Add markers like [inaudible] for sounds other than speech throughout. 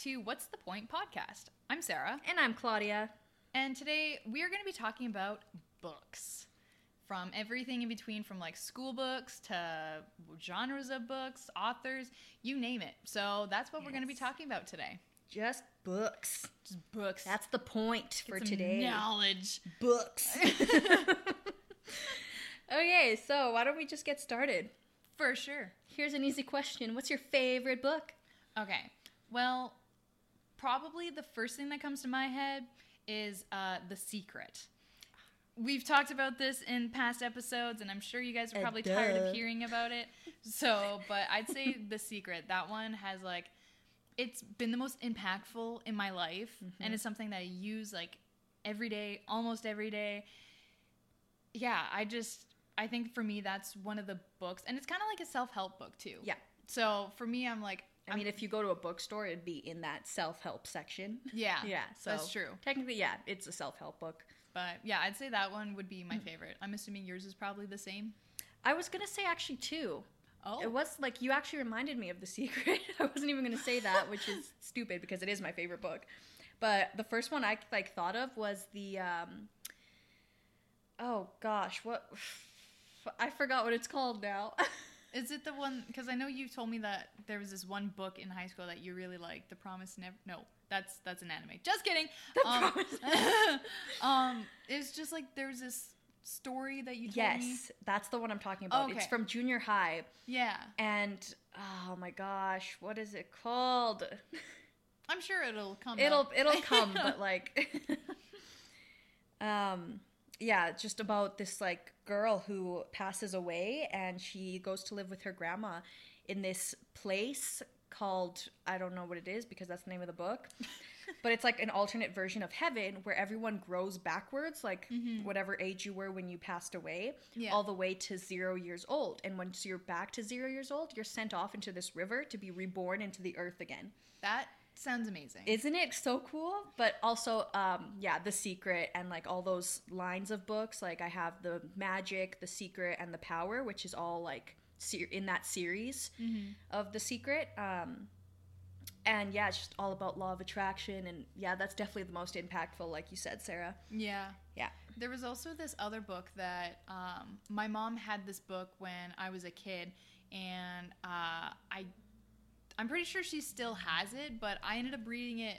to What's the Point podcast. I'm Sarah, And I'm Claudia. and today we are going to be talking about books. From everything in between, from like school books to genres of books, authors, you name it. So that's what we're going to be talking about today. Just books. Just books. That's the point for Get some today. Knowledge. Books. [laughs] [laughs] okay, so why don't we just get started? For sure. Here's an easy question What's your favorite book? Okay. Well, probably the first thing that comes to my head is uh, The Secret. We've talked about this in past episodes, and I'm sure you guys are Uh, probably tired of hearing about it. So, but I'd say [laughs] The Secret. That one has like, it's been the most impactful in my life, Mm-hmm. and it's something that I use like every day, almost every day. Yeah, I just, I think for me, that's one of the books, and it's kind of like a self help book too. Yeah. So for me, I'm like, I mean, if you go to a bookstore, it'd be in that self help section. [laughs] yeah, Yeah, so that's true. Technically, yeah, it's a self help book. But yeah, I'd say that one would be my Mm. favorite. I'm assuming yours is probably the same. I was gonna say actually two. Oh, It was like you actually reminded me of The Secret. [laughs] I wasn't even gonna say that, which is [laughs] stupid because it is my favorite book. But the first one I like thought of was the um Oh gosh, what [sighs] I forgot what it's called now. Is it the one? Because I know you told me that there was this one book in high school that you really liked, The Promise Never. No, that's that's an anime. Just kidding. [laughs] The um, Promise [laughs] um, it's just like there was this story that you told me. yes, that's the one I'm talking about. It's from junior high. Yeah, And oh my gosh, what is it called? I'm sure it'll come. it'll up. it'll come [laughs] but like um yeah just about this like girl who passes away and she goes to live with her grandma in this place called i don't know what it is because that's the name of the book [laughs] but it's like an alternate version of heaven where everyone grows backwards like mm-hmm. whatever age you were when you passed away Yeah. all the way to zero years old. And once you're back to zero years old you're sent off into this river to be reborn into the earth again. That sounds amazing. isn't it so cool? But also, um, yeah, The Secret and like all those lines of books. Like I have the Magic, The Secret, and The Power, which is all like ser- in that series Mhm. of The Secret. Um, and yeah, it's just all about law of attraction. And yeah, that's definitely the most impactful, like you said, Sarah. Yeah. Yeah. There was also this other book that um, my mom had this book when I was a kid, and uh, I, I'm pretty sure she still has it, but I ended up reading it.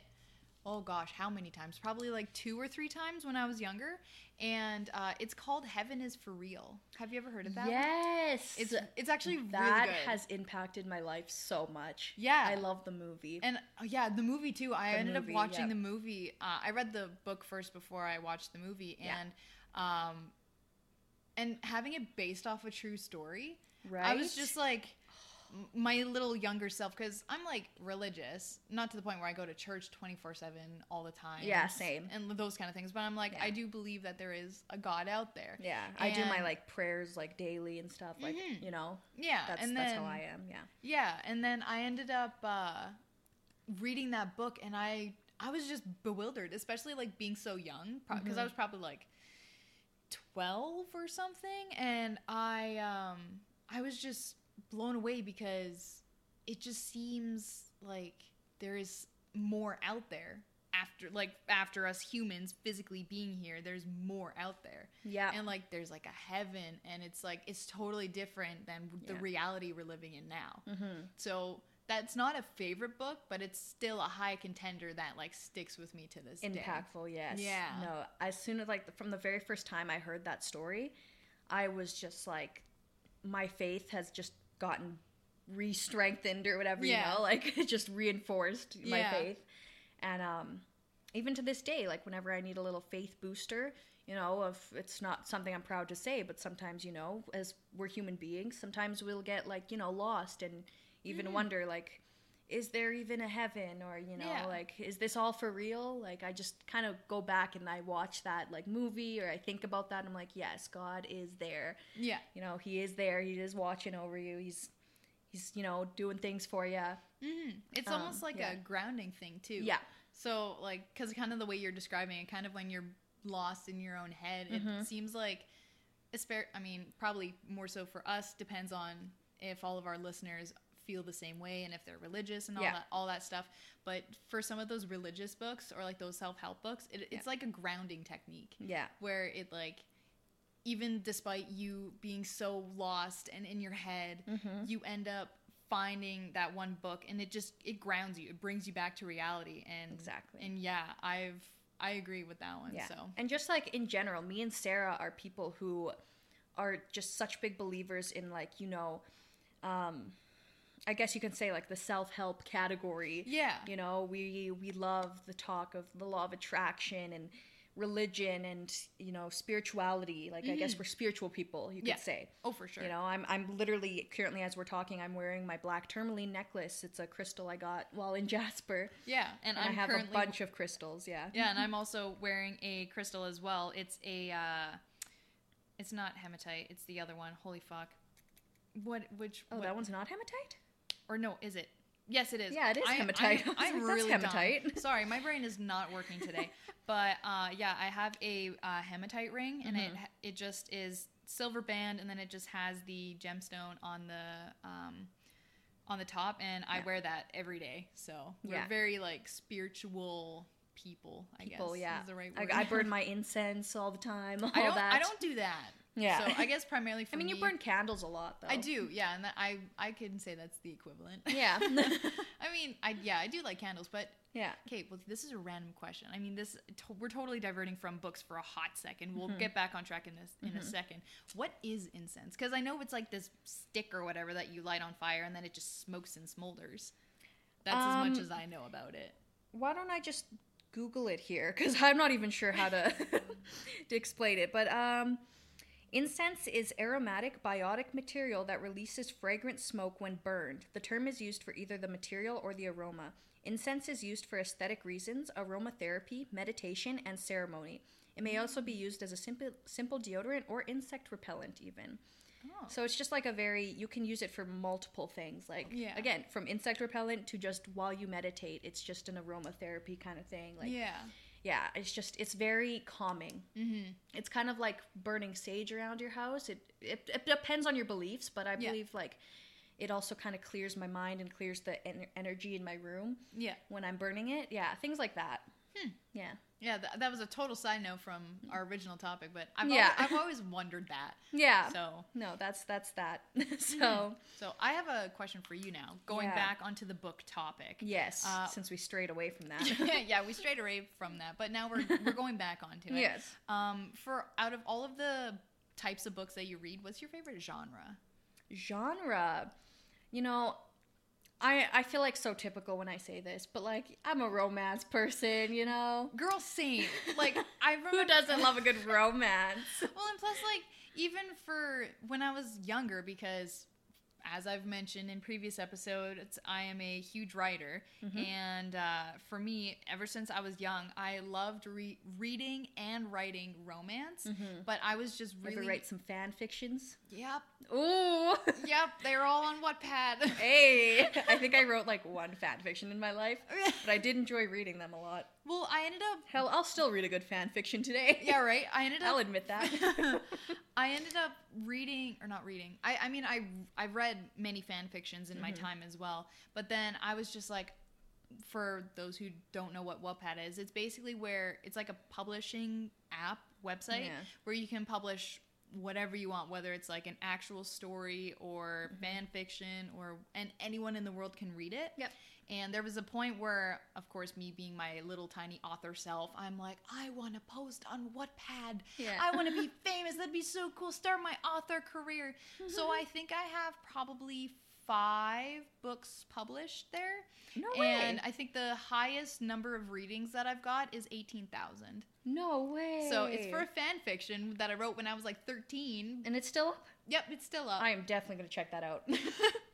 Oh gosh, how many times? Probably like two or three times when I was younger, and uh, it's called Heaven is for Real. Have you ever heard of that? Yes, It's it's actually that really has impacted my life so much. Yeah. I love the movie. And uh, yeah, the movie too. I The ended movie, up watching the movie. Uh, I read the book first before I watched the movie, Yeah. and um, and having it based off a true story, right? I was just like my little younger self because I'm like religious, not to the point where I go to church 24 seven all the time. Yeah, same. and those kind of things. But I'm like, Yeah. I do believe that there is a God out there. yeah, I do my like prayers like daily and stuff. Like Mhm. you know, Yeah, that's and that's how I am. Yeah. Yeah, and then I ended up uh, reading that book, and I I was just bewildered, especially like being so young, because I Mhm. was probably like twelve or something, and I um I was just blown away because it just seems like there is more out there after like after us humans physically being here there's more out there Yeah. and like there's like a heaven and it's like it's totally different than the reality we're living in now mm-hmm. so that's not a favorite book but it's still a high contender that like sticks with me to this day Impactful, yes. Yeah. No, as soon as like from the very first time I heard that story, I was just like, my faith has just gotten re-strengthened or whatever Yeah. you know, [laughs] like it just reinforced my Yeah. faith, and um, even to this day, like whenever I need a little faith booster. You know, if it's not something I'm proud to say, but sometimes, you know, as we're human beings, sometimes we'll get like, you know, lost and even Mhm. wonder like, is there even a heaven? Or you know Yeah. like is this all for real? Like i just kind of go back and i watch that like movie or i think about that and i'm like yes god is there. Yeah. You know he is there. He is watching over you. He's he's you know doing things for you hmm it's Um, almost like yeah. a grounding thing too. Yeah. So like because kind of the way you're describing it kind of when you're lost in your own head it Mhm. seems like i mean probably more so for us depends on if all of our listeners feel the same way and if they're religious and all Yeah. that all that stuff. But for some of those religious books or like those self help books, it, it's Yeah. like a grounding technique Yeah. where it like even despite you being so lost and in your head, Mm-hmm. you end up finding that one book and it just it grounds you. It brings you back to reality and Exactly. And yeah, I've I agree with that one. Yeah. So And just like in general, me and Sarah are people who are just such big believers in like, you know, um I guess you can say like the self-help category. yeah. You know, we we love the talk of the law of attraction and religion and, you know, spirituality. Like I guess we're spiritual people, you could Yeah. say. Oh, for sure. You know, I'm I'm literally currently as we're talking, I'm wearing my black tourmaline necklace. It's a crystal I got while in [laughs] Jasper. yeah, and, And I'm have a bunch of crystals, yeah. Yeah, and [laughs] I'm also wearing a crystal as well. It's a uh it's not hematite, it's the other one. Holy fuck. What which Oh, what, that one's not hematite? Or no, is it? Yes, it is. Yeah, it is I- hematite. I [laughs] I'm, I'm like, that's really hematite. dumb. [laughs] Sorry, my brain is not working today. [laughs] but uh, yeah, I have a uh, hematite ring, and Mm-hmm. it it just is silver band, and then it just has the gemstone on the um, on the top, and I wear that every day. So we're Yeah. very like spiritual people. I People, guess yeah. is the right I, word. I burn my incense all the time. All I don't. that. I don't do that. Yeah. So I guess primarily [laughs] for I mean, you burn candles a lot, though. I do, yeah, and that, I I can say that's the equivalent. Yeah. [laughs] [laughs] I mean, I yeah, I do like candles, but yeah. okay. Well, this is a random question. I mean, this to, we're totally diverting from books for a hot second. We'll Mm-hmm. get back on track in this in a second. What is incense? Because I know it's like this stick or whatever that you light on fire and then it just smokes and smolders. That's as much Um, as I know about it. Why don't I just Google it here? Because I'm not even sure how to to explain it. But um, incense is aromatic biotic material that releases fragrant smoke when burned. The term is used for either the material or the aroma. Incense is used for aesthetic reasons, aromatherapy, meditation, and ceremony. It may also be used as a simple simple deodorant or insect repellent, even. Oh. So it's just like a very you can use it for multiple things. Like Yeah. again, from insect repellent to just while you meditate, it's just an aromatherapy kind of thing. Like yeah. Yeah, it's just it's very calming. Mm-hmm. It's kind of like burning sage around your house. It it, it depends on your beliefs, but I Yeah. believe like it also kind of clears my mind and clears the en- energy in my room Yeah. when I'm burning it. Yeah, things like that. Hmm. Yeah. Yeah. Th- that was a total side note from our original topic, but I've Yeah. always, I've always wondered that. Yeah. So no, that's that's that. [laughs] so So I have a question for you now. Going Yeah. back onto the book topic. yes, Uh, since we strayed away from that. [laughs] yeah, yeah, we [laughs] strayed away from that, but now we're we're going back onto it. yes. Um, for out of all of the types of books that you read, what's your favorite genre? genre you know i i feel like so typical when i say this but like i'm a romance person you know Girl, same. [laughs] Like I remember. who doesn't love a good [laughs] romance Well, and plus, like even for when I was younger, because as I've mentioned in previous episodes, I am a huge writer, Mm-hmm. and uh, for me, ever since I was young, I loved re- reading and writing romance. But I was just Ever really, write some fan fictions yep, ooh [laughs] yep, they were all on Wattpad. hey i [laughs] think i wrote like one fan fiction in my life but i did enjoy reading them a lot well, I ended up hell i'll still read a good fan fiction today yeah, right. I ended [laughs] up i'll admit that [laughs] I ended up [laughs] reading or not reading. I I mean I I read many fan fictions in Mm-hmm. my time as well. But then I was just like for those who don't know what Wattpad is, it's basically where it's like a publishing app website Yeah. where you can publish whatever you want whether it's like an actual story or Mm-hmm. fan fiction or and anyone in the world can read it Yep. And there was a point where, of course, me being my little tiny author self, I'm like, I want to post on Wattpad. Yeah. I want to be [laughs] famous. That'd be so cool. Start my author career. so mm-hmm. I think I have probably five books published there. no way And I think the highest number of readings that I've got is 18,000. no way So it's for a fan fiction that I wrote when I was like 13. and it's still up Yep, it's still up. i am definitely going to check that out [laughs]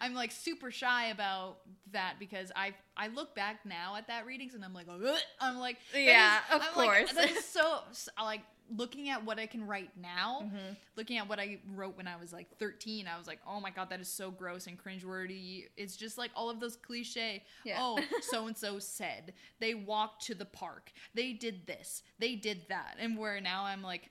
I'm like super shy about that because I I look back now at that readings and I'm like, "Ugh." I'm like, Yeah, is- of I'm like, course. that is so, so like looking at what I can write now, Mhm. looking at what I wrote when I was like 13, I was like, oh my god, that is so gross and cringeworthy. It's just like all of those cliche. Yeah. Oh, so and so said they walked to the park. They did this. They did that. And where now I'm like,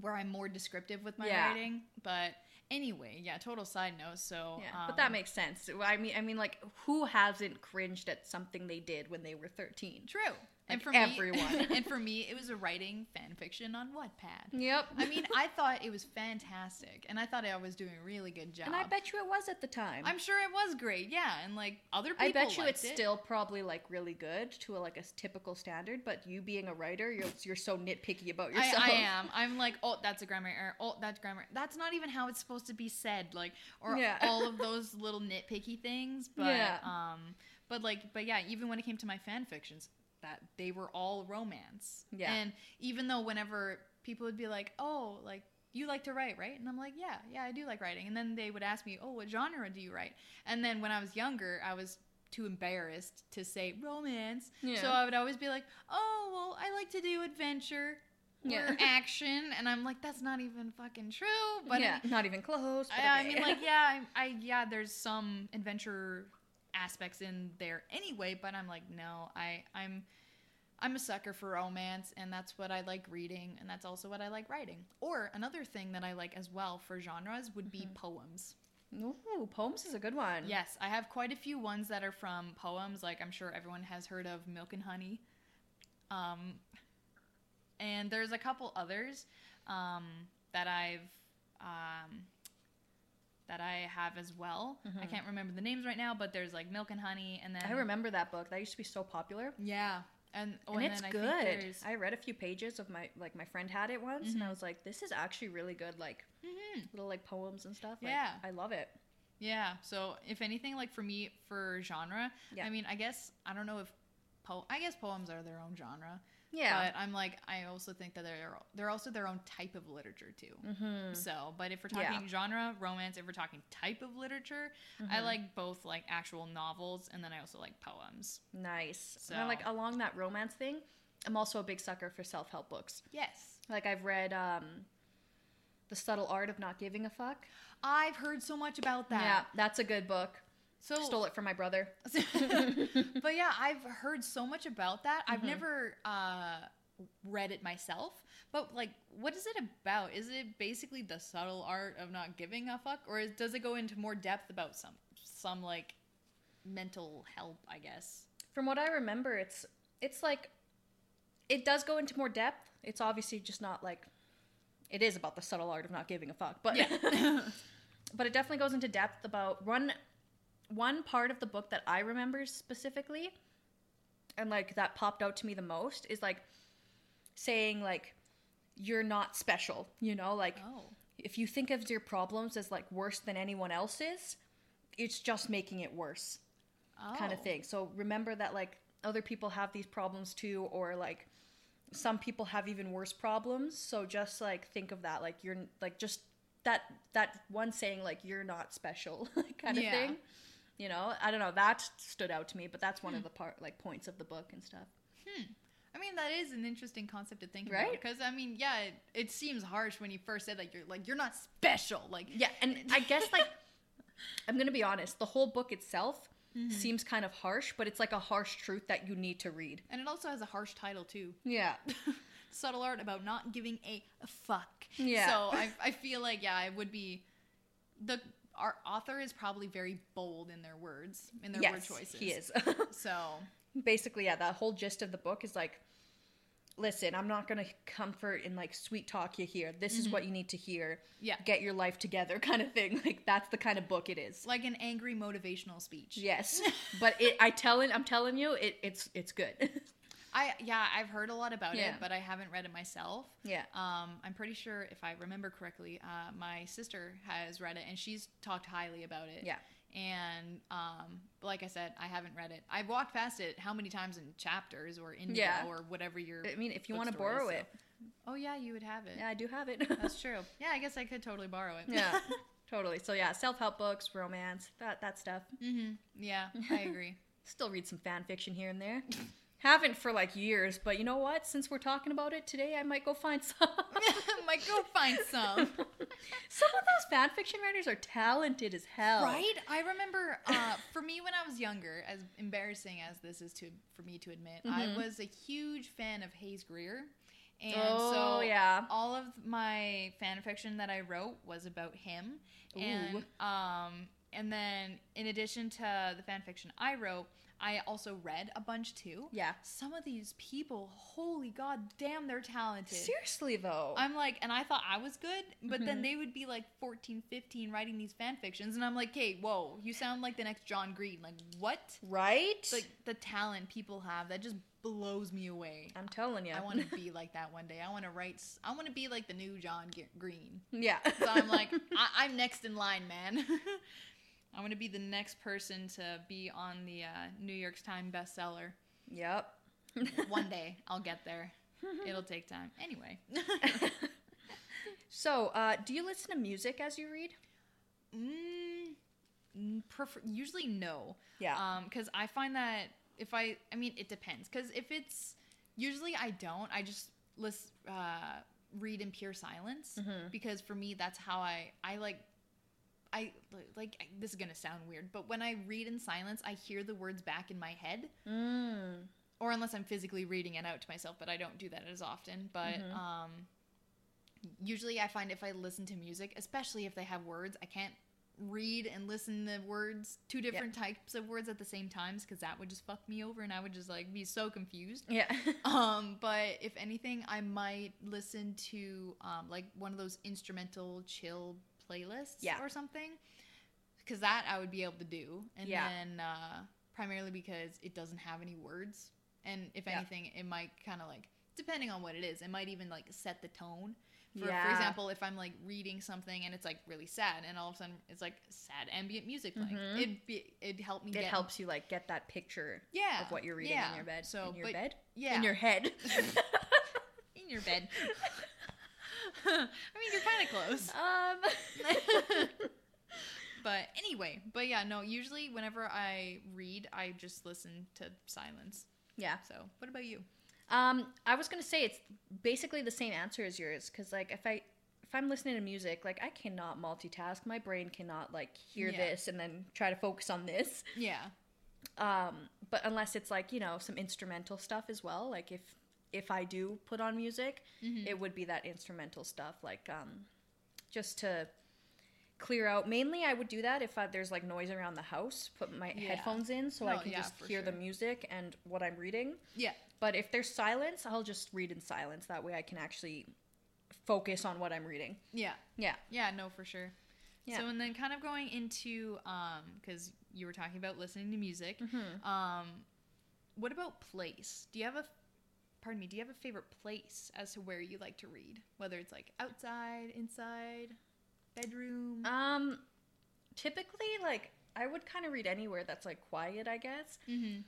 where I'm more descriptive with my Yeah. writing, but Anyway, yeah, total side note. So, Yeah, um, but that makes sense. I mean, I mean, like, who hasn't cringed at something they did when they were thirteen? true. And Like for everyone. me, [laughs] and for me, it was a writing fan fiction on Wattpad. Yep. I mean, I thought it was fantastic, and I thought I was doing a really good job. and I bet you it was at the time. I'm sure it was great. Yeah, and like other people, I bet you it's it. still probably like really good to a, like a typical standard. But you being a writer, you're you're so nitpicky about I, yourself. I [laughs] am. I'm like, oh, that's a grammar error. Oh, that's grammar. That's not even how it's supposed to be said. Like, or Yeah. [laughs] all of those little nitpicky things. But Yeah. um, but like, but yeah, even when it came to my fan fictions, that they were all romance. Yeah. And even though whenever people would be like, oh, like you like to write, right? And I'm like, yeah, yeah, I do like writing. And then they would ask me, oh, what genre do you write? And then when I was younger, I was too embarrassed to say romance. Yeah. So I would always be like, oh, well, I like to do adventure or Yeah. [laughs] action. And I'm like, that's not even fucking true. But yeah, not even close. I, I mean, like, [laughs] yeah, I, I, yeah, there's some adventure aspects in there anyway, but I'm like, no, I, I'm, I'm a sucker for romance, and that's what I like reading, and that's also what I like writing. Or another thing that I like as well for genres would be poems. Ooh, poems is a good one. Yes, I have quite a few ones that are from poems. Like I'm sure everyone has heard of Milk and Honey. Um, and there's a couple others um, that I've um, that I have as well. I can't remember the names right now, but there's like Milk and Honey, and then I remember that book. That used to be so popular. Yeah, and oh, and and it's I good. I read a few pages of my like my friend had it once, and I was like, "This is actually really good." Like Mhm. little like poems and stuff. Like, Yeah. I love it. Yeah. So if anything, like for me, for genre, Yeah. I mean, I guess I don't know if po- I guess poems are their own genre. Yeah. But I'm like, I also think that they're they're also their own type of literature too. mm-hmm. So, but if we're Yeah. talking genre, romance, if we're talking type of literature, Mm-hmm. I like both like actual novels and then I also like poems. Nice. So- And like along that romance thing, I'm also a big sucker for self help books. Yes. Like I've read um, The Subtle Art of Not Giving a Fuck. I've heard so much about that. Yeah, that's a good book. So Stole it from my brother. [laughs] [laughs] but yeah, I've heard so much about that. I've Mm-hmm. never uh, read it myself. But like, what is it about? Is it basically the subtle art of not giving a fuck, or is, does it go into more depth about some some like mental help? I guess. From what I remember, it's it's like it does go into more depth. It's obviously just not like it is about the subtle art of not giving a fuck, but Yeah. [laughs] but it definitely goes into depth about one one part of the book that I remember specifically and like that popped out to me the most is like saying like you're not special, you know, like oh. if you think of your problems as like worse than anyone else's, it's just making it worse kind of Oh. thing. So remember that like other people have these problems too, or like some people have even worse problems. So just like think of that, like you're like just that that one saying like you're not special [laughs] kind of Yeah. thing. You know, I don't know. That stood out to me, but that's one of the part like points of the book and stuff. hmm. I mean, that is an interesting concept to think about. Because I mean, yeah, it, it seems harsh when you first said like you're like you're not special. Like Yeah, and [laughs] I guess like I'm gonna be honest, the whole book itself Mm-hmm. seems kind of harsh, but it's like a harsh truth that you need to read. and it also has a harsh title too. Yeah. [laughs] subtle art about not giving a, a fuck. Yeah. So I, I feel like yeah, it would be the our author is probably very bold in their words in their word yes, choices. he is. [laughs] So basically yeah that whole gist of the book is like listen i'm not gonna comfort and like sweet talk you here this is what mm-hmm. you need to hear Yeah. get your life together [laughs] kind of thing like that's the kind of book it is like an angry motivational speech. yes [laughs] but it i it. i'm telling you it, it's it's good I yeah, I've heard a lot about Yeah. it, but I haven't read it myself. yeah Um, I'm pretty sure if I remember correctly, uh, my sister has read it and she's talked highly about it. Yeah. And um, like I said, I haven't read it. I've walked past it how many times in chapters or Indigo Yeah. or whatever your. i mean if you want to is, borrow so- it Oh yeah, you would have it. yeah i do have it That's [laughs] true. Yeah, I guess I could totally borrow it. yeah [laughs] totally so yeah self-help books romance that that stuff hmm Yeah, I [laughs] agree. still read some fan fiction here and there haven't for like years but you know what since we're talking about it today i might go find some [laughs] [laughs] Might go find some. [laughs] Some of those fan fiction writers are talented as hell. Right? I remember uh, for me when I was younger, as embarrassing as this is to for me to admit, I Mhm. was a huge fan of Hayes Grier. And oh so yeah. all of my fan fiction that I wrote was about him. And um and then in addition to the fan fiction I wrote, I also read a bunch too. Yeah. Some of these people, holy god damn, they're talented. Seriously though. I'm like, and I thought I was good, but then Mhm. they would be like 14, 15 writing these fan fictions, and I'm like, hey, whoa, you sound like the next John Green. Like, what? right? Like, the talent people have, that just blows me away. I'm telling you. I want to be [laughs] like that one day. I want to write, I want to be like the new John G- Green. yeah. So I'm like, [laughs] I- I'm next in line, man. [laughs] I want to be the next person to be on the uh, New York Times bestseller. yep. [laughs] One day, I'll get there. It'll take time. Anyway. [laughs] so, uh, do you listen to music as you read? Mm, prefer- usually no. Yeah. Um, because I find that if I, I mean, it depends. Because if it's usually I don't. I just list uh read in pure silence Mhm. because for me that's how I I like. I like this is gonna sound weird, but when I read in silence, I hear the words back in my head, Mm. or unless I'm physically reading it out to myself, but I don't do that as often. But Mhm. um, usually, I find if I listen to music, especially if they have words, I can't read and listen to words, two different types of words at the same times, because that would just fuck me over, and I would just like be so confused. Yeah. [laughs] Um, but if anything, I might listen to um, like one of those instrumental chill playlists Yeah. or something. Because that I would be able to do. And Yeah. then uh, primarily because it doesn't have any words. And if Yeah. anything, it might kind of like, depending on what it is, it might even like set the tone. For, for example, if I'm like reading something and it's like really sad, and all of a sudden it's like sad ambient music playing, Mhm. it'd be it'd help me. it get helps you like get that picture yeah of what you're reading yeah. in your bed. So in your but, bed? yeah, In your head. [laughs] in your bed. [laughs] [laughs] I mean, you're kind of close. um [laughs] but anyway, but yeah, no, usually whenever I read, I just listen to silence. Yeah. So, what about you? Um, I was gonna say it's basically the same answer as yours, because like if I if I'm listening to music, like I cannot multitask. My brain cannot like hear Yeah. this and then try to focus on this. Yeah. Um, but unless it's like you know some instrumental stuff as well, like if if I do put on music, Mhm. it would be that instrumental stuff, like um, just to clear out. Mainly, I would do that if I, there's like noise around the house. Put my Yeah. headphones in so I can yeah, just hear the music and what I'm reading. Yeah. But if there's silence, I'll just read in silence. That way, I can actually focus on what I'm reading. Yeah. Yeah. Yeah, no, for sure. Yeah. So, and then kind of going into, um, because you were talking about listening to music, Mm-hmm. um, what about place? Do you have a, pardon me, do you have a favorite place as to where you like to read? Whether it's like outside, inside, bedroom? Um, typically, like I would kind of read anywhere that's like quiet, I guess. mm-hmm.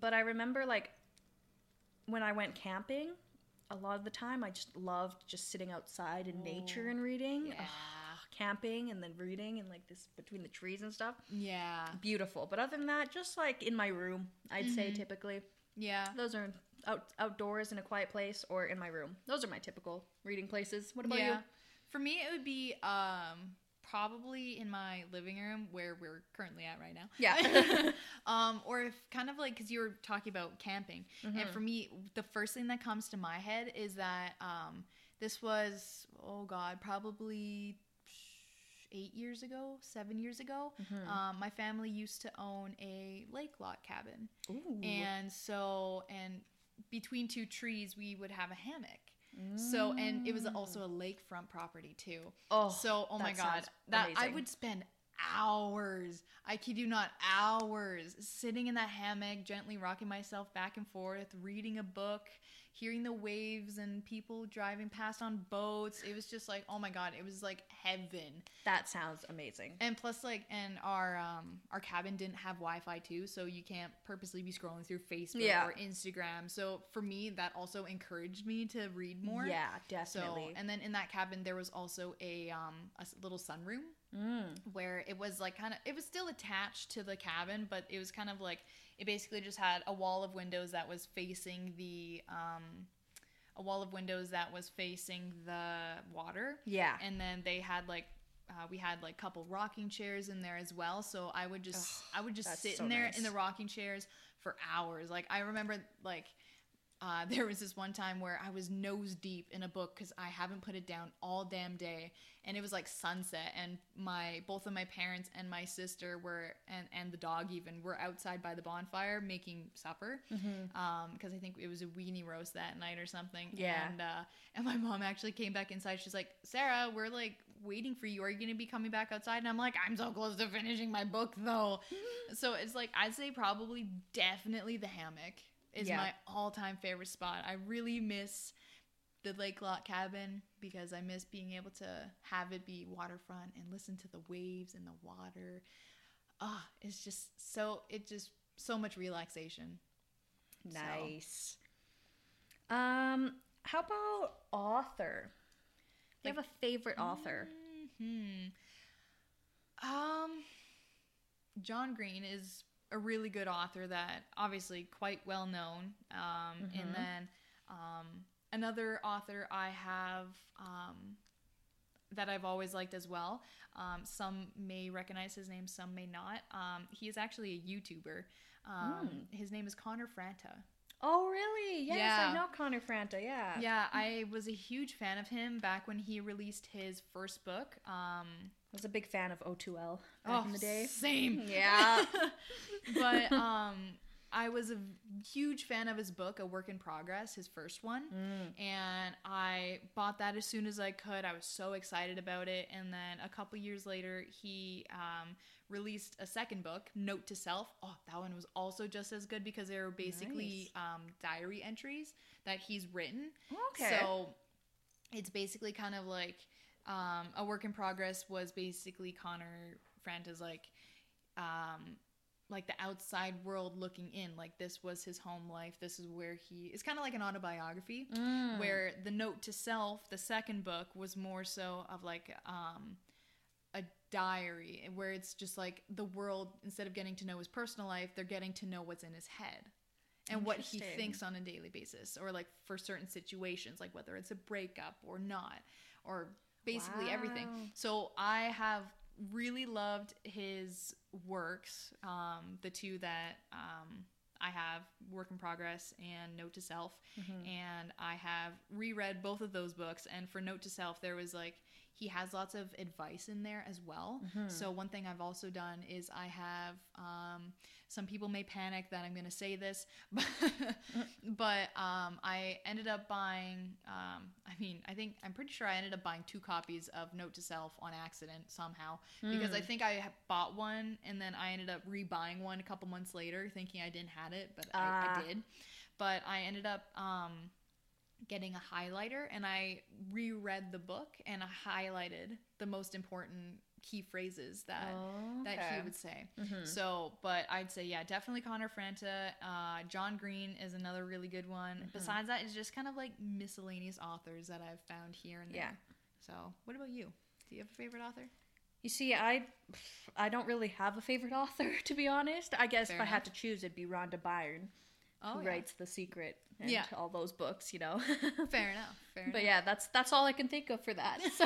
But I remember like when I went camping, a lot of the time I just loved just sitting outside in nature Oh, and reading. Yeah. Ugh, camping and then reading and like this between the trees and stuff. Yeah. Beautiful. But other than that, just like in my room, I'd say Mhm. typically. Yeah. Those are out outdoors in a quiet place or in my room. Those are my typical reading places. What about yeah. you? For me, it would be um, probably in my living room where we're currently at right now. Yeah. [laughs] [laughs] um, or if kind of like because you were talking about camping, and Mhm. for me, the first thing that comes to my head is that um, this was oh god, probably eight years ago, seven years ago. Mhm. Um, my family used to own a lake lot cabin, Ooh. and so and between two trees, we would have a hammock. So and it was also a lakefront property too. oh, so oh my god, that I would spend hours. I kid you not, hours sitting in that hammock, gently rocking myself back and forth, reading a book, hearing the waves and people driving past on boats. It was just like oh my god, it was like heaven. that sounds amazing. And plus, like, and our um our cabin didn't have Wi-Fi too, so you can't purposely be scrolling through Facebook Yeah. or Instagram. So for me, that also encouraged me to read more. Yeah, definitely. So, and then in that cabin, there was also a um a little sunroom mm. where it was like kind of it was still attached to the cabin, but it was kind of like it basically just had a wall of windows that was facing the um a wall of windows that was facing the water Yeah. and then they had like uh, we had like couple rocking chairs in there as well so i would just Ugh, i would just sit so in there nice. in the rocking chairs for hours like i remember like uh, [laughs] there was this one time where I was nose deep in a book because I haven't put it down all damn day, and it was like sunset, and my both of my parents and my sister were and and the dog even were outside by the bonfire making supper, because I think it was a weenie roast that night or something. Yeah. and uh, and my mom actually came back inside. She's like, Sarah, we're like waiting for you. Are you gonna be coming back outside? And I'm like, I'm so close to finishing my book though. [laughs] so it's like I'd say probably definitely the hammock is Yeah. my all-time favorite spot. I really miss the lake lot cabin because I miss being able to have it be waterfront and listen to the waves and the water. Ah, it's just so it just so much relaxation. So- Nice. Um, how about author? Do you have a favorite author? Hmm. Um, John Green is a really good author that obviously quite well known. Um, and then um, another author I have um, that I've always liked as well. Um, some may recognize his name, some may not. Um, he is actually a YouTuber. Um, His name is Connor Franta. Oh, really? Yes, Yeah. I know Connor Franta. Yeah. Yeah, I was a huge fan of him back when he released his first book. Was a big fan of O2L back in the day. Same. [laughs] Yeah. [laughs] but [laughs] um I was a huge fan of his book, A Work in Progress, his first one. Mm. And I bought that as soon as I could. I was so excited about it. And then a couple years later, he um, released a second book, Note to Self. Oh, that one was also just as good because they were basically um, diary entries that he's written. Okay. So it's basically kind of like um, a work in progress was basically Connor Franta's like um, like the outside world looking in. Like this was his home life. This is where he. It's kind of like an autobiography. Mm. Where the note to self, the second book, was more so of like um, a diary, where it's just like the world instead of getting to know his personal life, they're getting to know what's in his head and what he thinks on a daily basis or like for certain situations like whether it's a breakup or not or basically everything. So i have really loved his works um, the two that um, i have work in progress and note to self. Mm-hmm. and i have reread both of those books. And for note to self there was like he has lots of advice in there as well Mm-hmm. so one thing i've also done is i have um, some people may panic that i'm going to say this [laughs] but, but um, i ended up buying um, i mean i think i'm pretty sure i ended up buying two copies of note to self on accident somehow because i think i bought one and then i ended up rebuying one a couple months later thinking i didn't have it but I, Ah. I did but i ended up um, getting a highlighter and I reread the book and I highlighted the most important key phrases that Oh, that he would say. So, but I'd say yeah, definitely Connor Franta. Uh, John Green is another really good one. Besides that, it's just kind of like miscellaneous authors that I've found here and there. Yeah. So, what about you? Do you have a favorite author? You see, I I don't really have a favorite author [laughs] to be honest. I guess Fair if I had to choose, it'd be Rhonda Byrne, Oh, who yeah. writes The Secret and Yeah. all those books. You know. [laughs] Fair enough. Fair enough. but yeah, that's that's all I can think of for that. [laughs] So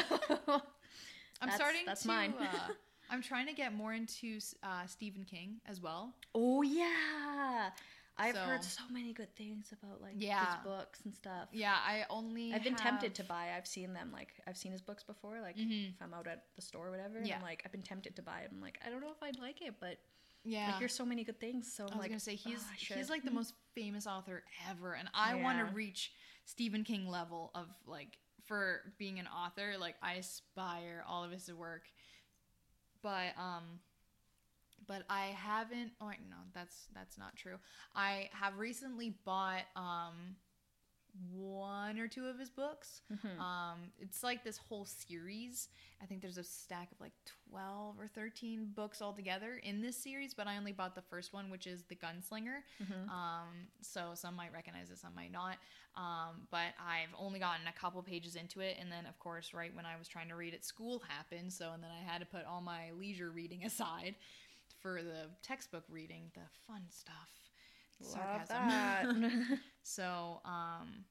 I'm that's- starting that's to. mine. uh, [laughs] I'm trying to get more into uh, Stephen King as well. oh yeah, I've So- heard so many good things about like Yeah. his books and stuff. Yeah, I only. I've been tempted to buy. I've seen them like I've seen his books before. Like Mhm. if I'm out at the store or whatever, Yeah. I'm like I've been tempted to buy it. I'm like I don't know if I'd like it, but Yeah. I hear so many good things. So I'm I was like, gonna say he's "Oh, he's like the most famous author ever, and I want to reach Stephen King level of like for being an author. Like I aspire all of his work, but um, but I haven't. Oh no, that's that's not true. I have recently bought um one or two of his books. Mhm. Um, it's like this whole series. I think there's a stack of like 12 or 13 books altogether in this series, but I only bought the first one, which is The Gunslinger. Mhm. Um, so some might recognize it, some might not. Um, but I've only gotten a couple pages into it, and then of course, right when I was trying to read it, school happened. So and then I had to put all my leisure reading [laughs] aside for the textbook reading, the fun stuff. Love Sarcasm. that. [laughs] [laughs] So, um,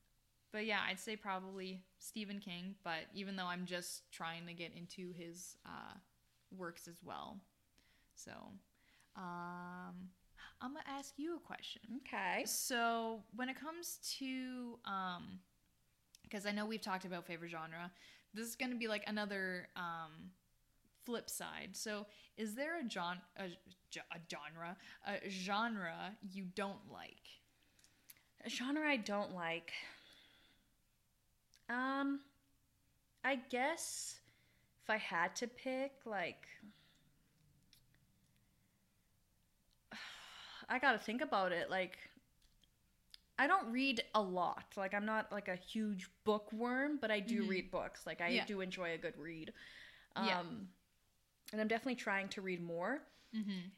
but yeah, I'd say probably Stephen King. But even though I'm just trying to get into his uh, works as well, so um, I'm gonna ask you a question. Okay. So when it comes to, um, because I know we've talked about favorite genre, this is gonna be like another um, flip side. So is there a, gen- a, a genre, a genre you don't like? A genre I don't like. Um, I guess if I had to pick, like, [sighs] I gotta think about it. Like, I don't read a lot. Like, I'm not like a huge bookworm, but I do Mhm. read books. Like, I Yeah. do enjoy a good read. Um, Yeah. And I'm definitely trying to read more. Mm-hmm.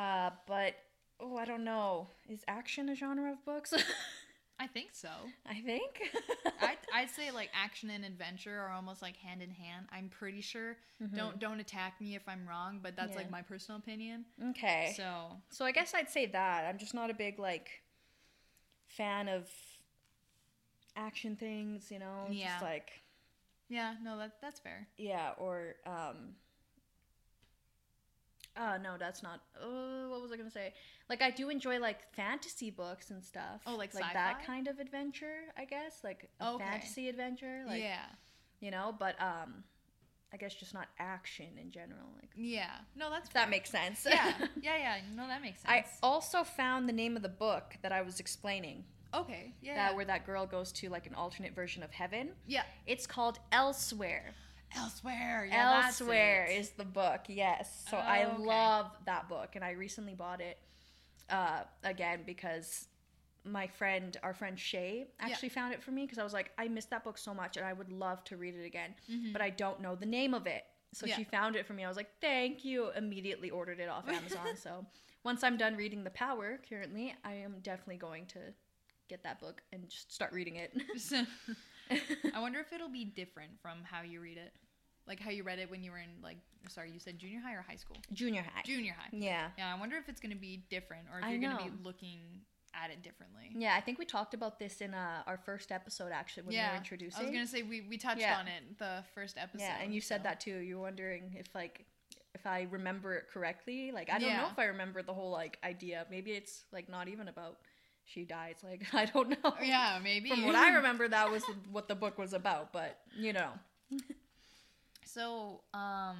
Uh, but oh, I don't know. Is action a genre of books? [laughs] I think so. I think. [laughs] I'd, I'd say like action and adventure are almost like hand in hand. I'm pretty sure. Don't don't attack me if I'm wrong, but that's Mm-hmm. Yeah. like my personal opinion. Okay. So, So I guess I'd say that. I'm just not a big like fan of action things, you know? Yeah. Just like yeah, no, that that's fair. yeah, or um uh no, that's not. Oh, what was I gonna say? Like I do enjoy like fantasy books and stuff. Oh, like like that sci-fi? kind of adventure, I guess, like a Okay. fantasy adventure, like yeah, you know. But um, I guess just not action in general. Like yeah. No, that's that makes sense. yeah, [laughs] yeah, yeah. No, that makes sense. I also found the name of the book that I was explaining. okay, yeah, That where that girl goes to like an alternate version of heaven. yeah. It's called Elsewhere. Elsewhere, yeah, Elsewhere is the book. Yes. So I Oh, okay. love that book, and I recently bought it uh, again because my friend, our friend Shay, actually found it for me because I was like, I missed that book so much, and I would love to read it again, but I don't know the name of it. So Mm-hmm. Yeah. she found it for me. I was like, thank you. Immediately ordered it off [laughs] Amazon. so once I'm done reading The Power, currently, I am definitely going to get that book and just start reading it. [laughs] [laughs] [laughs] I wonder if it'll be different from how you read it, like how you read it when you were in like, sorry, you said junior high or high school? Junior high. Junior high. yeah. Yeah, I wonder if it's gonna be different or if I you're gonna be looking at it differently. Yeah, I think we talked about this in uh, our first episode actually when we yeah, were introducing. I was gonna say we, we touched Yeah. on it the first episode. yeah, and you said that too. You're wondering if like if I remember it correctly. Like I don't know if I remember the whole like idea. Maybe it's like not even about she dies. Like [laughs] I don't know. Yeah, maybe. From what I remember, that was [laughs] what the book was about. But you know, [laughs] So, um,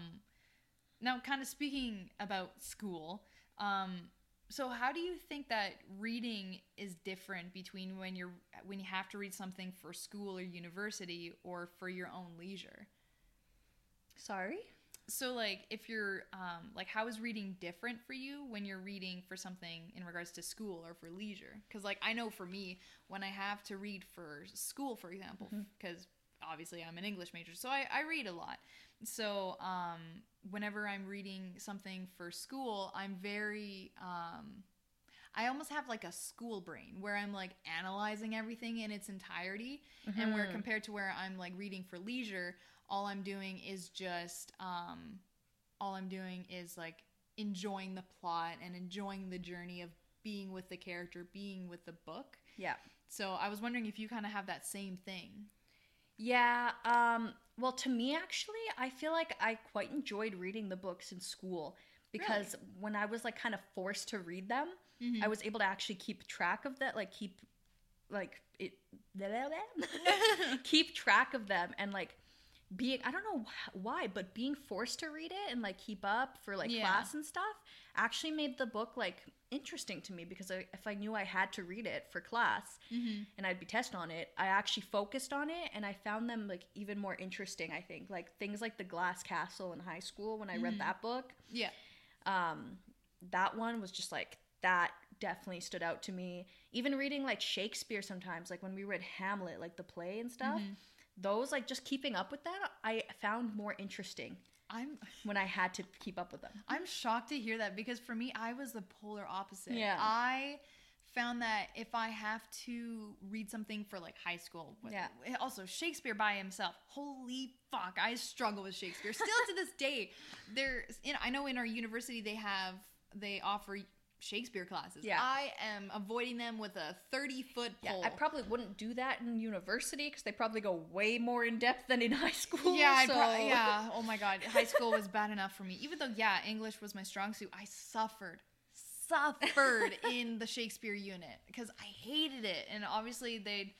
now kind of speaking about school, um, so how do you think that reading is different between when you're when you have to read something for school or university or for your own leisure? sorry. So, like, if you're um, like, how is reading different for you when you're reading for something in regards to school or for leisure? Because, like, I know for me, when I have to read for school, for example, because obviously I'm an English major, so I, I read a lot. So, um, whenever I'm reading something for school, I'm very, um, I almost have like a school brain where I'm like analyzing everything in its entirety, and where compared to where I'm like reading for leisure, all I'm doing is just, um, all I'm doing is like enjoying the plot and enjoying the journey of being with the character, being with the book. Yeah. So I was wondering if you kind of have that same thing. Yeah, um well to me actually, I feel like I quite enjoyed reading the books in school because when I was like kind of forced to read them, Mm-hmm. I was able to actually keep track of that, like keep like it [laughs] [laughs] keep track of them and like being I don't know wh- why, but being forced to read it and like keep up for like Yeah. class and stuff actually made the book like interesting to me because I, if I knew I had to read it for class Mm-hmm. and I'd be tested on it, I actually focused on it and I found them like even more interesting. I think like things like the Glass Castle in high school when I read that book, Yeah. um, that one was just like that definitely stood out to me. Even reading like Shakespeare sometimes, like when we read Hamlet, like the play and stuff, those like just keeping up with that, I found more interesting I'm [laughs] when I had to keep up with them. I'm shocked to hear that because for me I was the polar opposite. Yeah. I found that if I have to read something for like high school, Yeah. Eh, also Shakespeare by himself, holy fuck, I struggle with Shakespeare still to this day. There, you know, I know in our university they have they offer Shakespeare classes. Yeah. I am avoiding them with a thirty foot Yeah, pole. I probably wouldn't do that in university because they probably go way more in depth than in [laughs] high school. Yeah, so... pro- yeah. Oh my god, high school was bad enough for me. Even though, yeah, English was my strong suit, I suffered, suffered [laughs] in the Shakespeare unit because I hated it. And obviously, they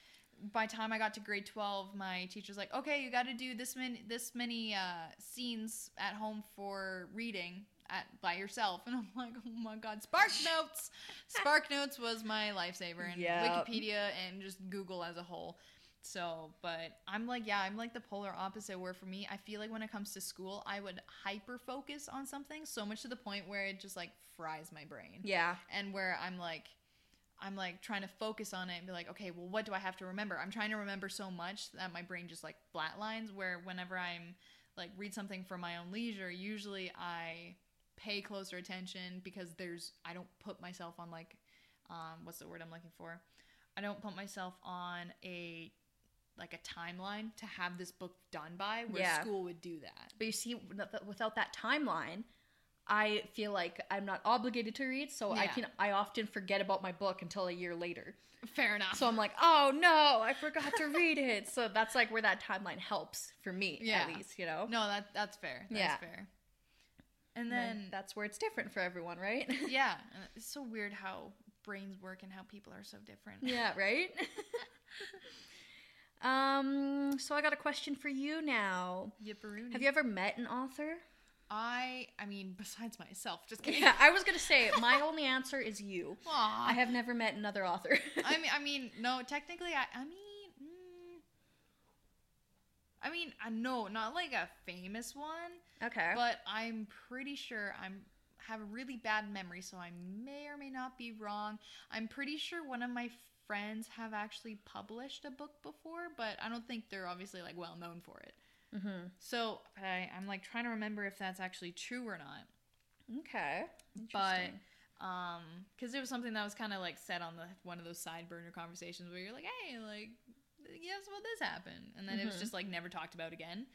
by time I got to grade 12, my teacher's like, "Okay, you got to do this many this many uh, scenes at home for reading at by yourself." [laughs] And I'm like, "Oh my god, Spark [laughs] Notes!" Spark Notes was my lifesaver, and Yep. Wikipedia and just Google as a whole. So, but I'm like, yeah, I'm like the polar opposite. Where for me, I feel like when it comes to school, I would hyper focus on something so much to the point where it just like fries my brain Yeah. and where I'm like I'm like trying to focus on it and be like, okay, well, what do I have to remember? I'm trying to remember so much that my brain just like flatlines. Where whenever I'm like read something for my own leisure, usually I pay closer attention because there's I don't put myself on like um, what's the word I'm looking for? I don't put myself on a like a timeline to have this book done by where Yeah. school would do that. But you see, without that- timeline, I feel like I'm not obligated to read, so I can I often forget about my book until a year later. Fair enough. So I'm like, oh no, I forgot to read it. So that's like where that timeline helps for me, Yeah. at least, you know. no, that that's fair. That's Yeah. fair. And And then then that's where it's different for everyone, right? [laughs] yeah, it's so weird how brains work and how people are so different. yeah, [laughs] right. [laughs] um. So I got a question for you now. Yipperoonie. Have you ever met an author? I I mean, besides myself, just kidding. Yeah, I was gonna say my only answer is you. Aw. I have never met another author. I mean, I mean, no. Technically, I I mean, I mean, I know not like a famous one, okay. but I'm pretty sure I'm have a really bad memory, so I may or may not be wrong. I'm pretty sure one of my friends have actually published a book before, but I don't think they're obviously like well known for it. mm-hmm. So I, I'm like trying to remember if that's actually true or not. Okay. But um, because it was something that was kind of like said on the one of those side burner conversations where you're like, hey, like, guess what this happened, and then it was Mhm. just like never talked about again.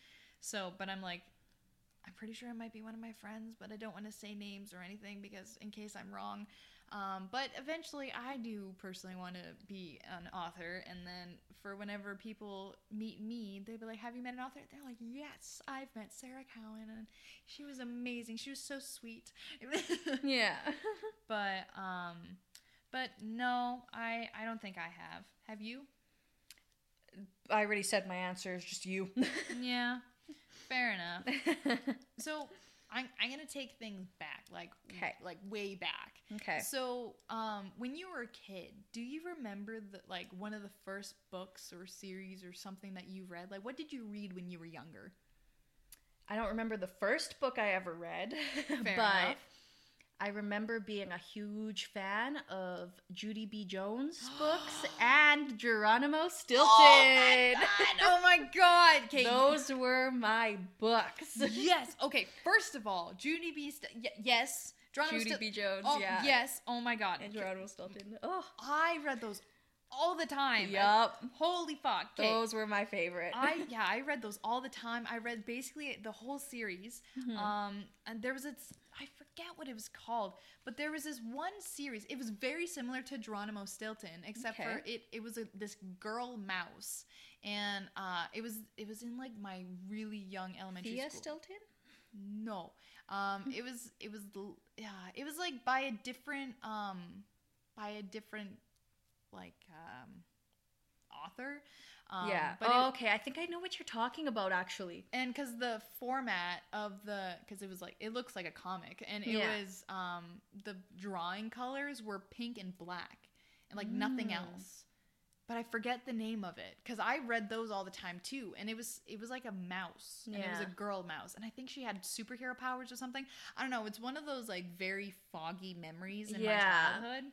So, but I'm like, I'm pretty sure it might be one of my friends, but I don't want to say names or anything because in case I'm wrong. Um, but eventually, I do personally want to be an author, and then for whenever people meet me, they'd be like, "Have you met an author?" They're like, "Yes, I've met Sarah Cowan, and she was amazing. She was so sweet." [laughs] yeah. but um, but no, I I don't think I have. Have you? I already said my answer is just you. [laughs] Yeah, fair enough. [laughs] So I'm I'm gonna take things back, like 'Kay. like way back. okay. So, um, when you were a kid, do you remember the like one of the first books or series or something that you read? Like, what did you read when you were younger? I don't remember the first book I ever read, [laughs] Fair but enough. I remember being a huge fan of Judy B. Jones' [gasps] books and Geronimo Stilton. [laughs] Oh my god! Oh my god! Okay, Those were my books. [laughs] yes. Okay. First of all, Judy B. St- y- yes. Geronimo Judy Stil- B. Jones, Oh, yeah. Yes. Oh my god. And Geronimo Stilton. Oh, I read those all the time. yup. Holy fuck. 'Kay. Those were my favorite. I [laughs] yeah, I read those all the time. I read basically the whole series. Mhm. Um, and there was a I forget what it was called, but there was this one series. It was very similar to Geronimo Stilton, except for it it was a, this girl mouse, and uh, it was it was in like my really young elementary Thea school. Stilton? No. Um it was it was yeah, it was like by a different um by a different like um author. Um yeah. but oh, it, okay. I think I know what you're talking about, actually. and cuz the format of the cuz it was like it looks like a comic and it Yeah. was um the drawing colors were pink and black and like nothing Mm. else. But I forget the name of it cuz I read those all the time too and it was it was like a mouse and it was a girl mouse and I think she had superhero powers or something. I don't know, it's one of those like very foggy memories in Yeah. my childhood.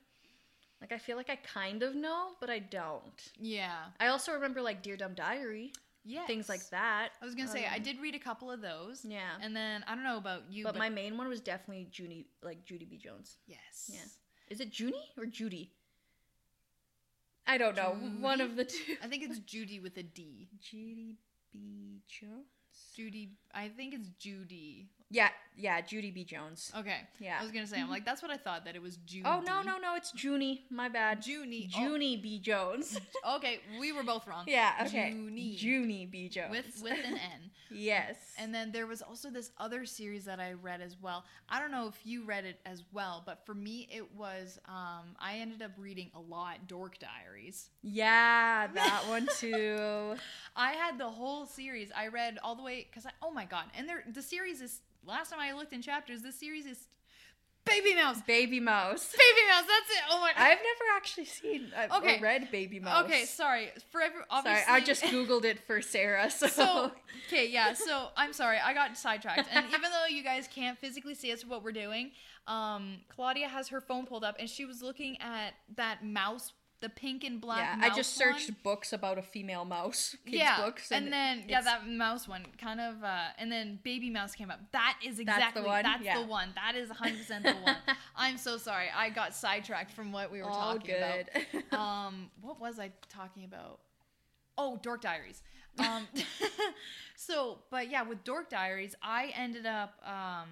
Like, I feel like I kind of know, but I don't. Yeah. I also remember, like, Dear Dumb Diary, Yeah. things like that. I was going to say I Um, did read a couple of those. Yeah. And then I don't know about you but, but, my main one was definitely Judy, like Judy B. Jones. yes. Yeah. Is it Junie or Judy? I don't know. One of the two. I think it's [laughs] Judy with a D. Judy B. Jones. Judy. I think it's Judy. Yeah, yeah, Judy B. Jones. Okay. Yeah. I was gonna say. I'm like, that's what I thought that it was Judy. Oh no, no, no, it's Junie. My bad. Junie. Oh, Junie B. Jones. [laughs] okay, we were both wrong. yeah, okay. Junie. Junie B. Jones. With with an N. [laughs] yes. And then there was also this other series that I read as well. I don't know if you read it as well, but for me it was um I ended up reading a lot Dork Diaries. yeah, [laughs] that one too. I had the whole series. I read all the way I oh my god. And there the series is last time I looked in chapters, this series is Baby Mouse. Baby Mouse. Baby Mouse, that's it. Oh my god. [laughs] I've never actually seen uh, Okay. or read Baby Mouse. Okay, sorry. For every obviously Sorry, I just [laughs] googled it for Sarah. So, so okay yeah so i'm sorry i got sidetracked and [laughs] even though you guys can't physically see us what we're doing um claudia has her phone pulled up and she was looking at that mouse the pink and black yeah, I just searched one. books about a female mouse. [laughs] Kids yeah books, and, then yeah that mouse one kind of uh and then baby mouse came up that is exactly that's the one? that's Yeah. the one that is 100% the one [laughs] i'm so sorry i got sidetracked from what we were all talking about good. [laughs] um what was i talking about oh dork diaries um so but yeah with dork diaries i ended up um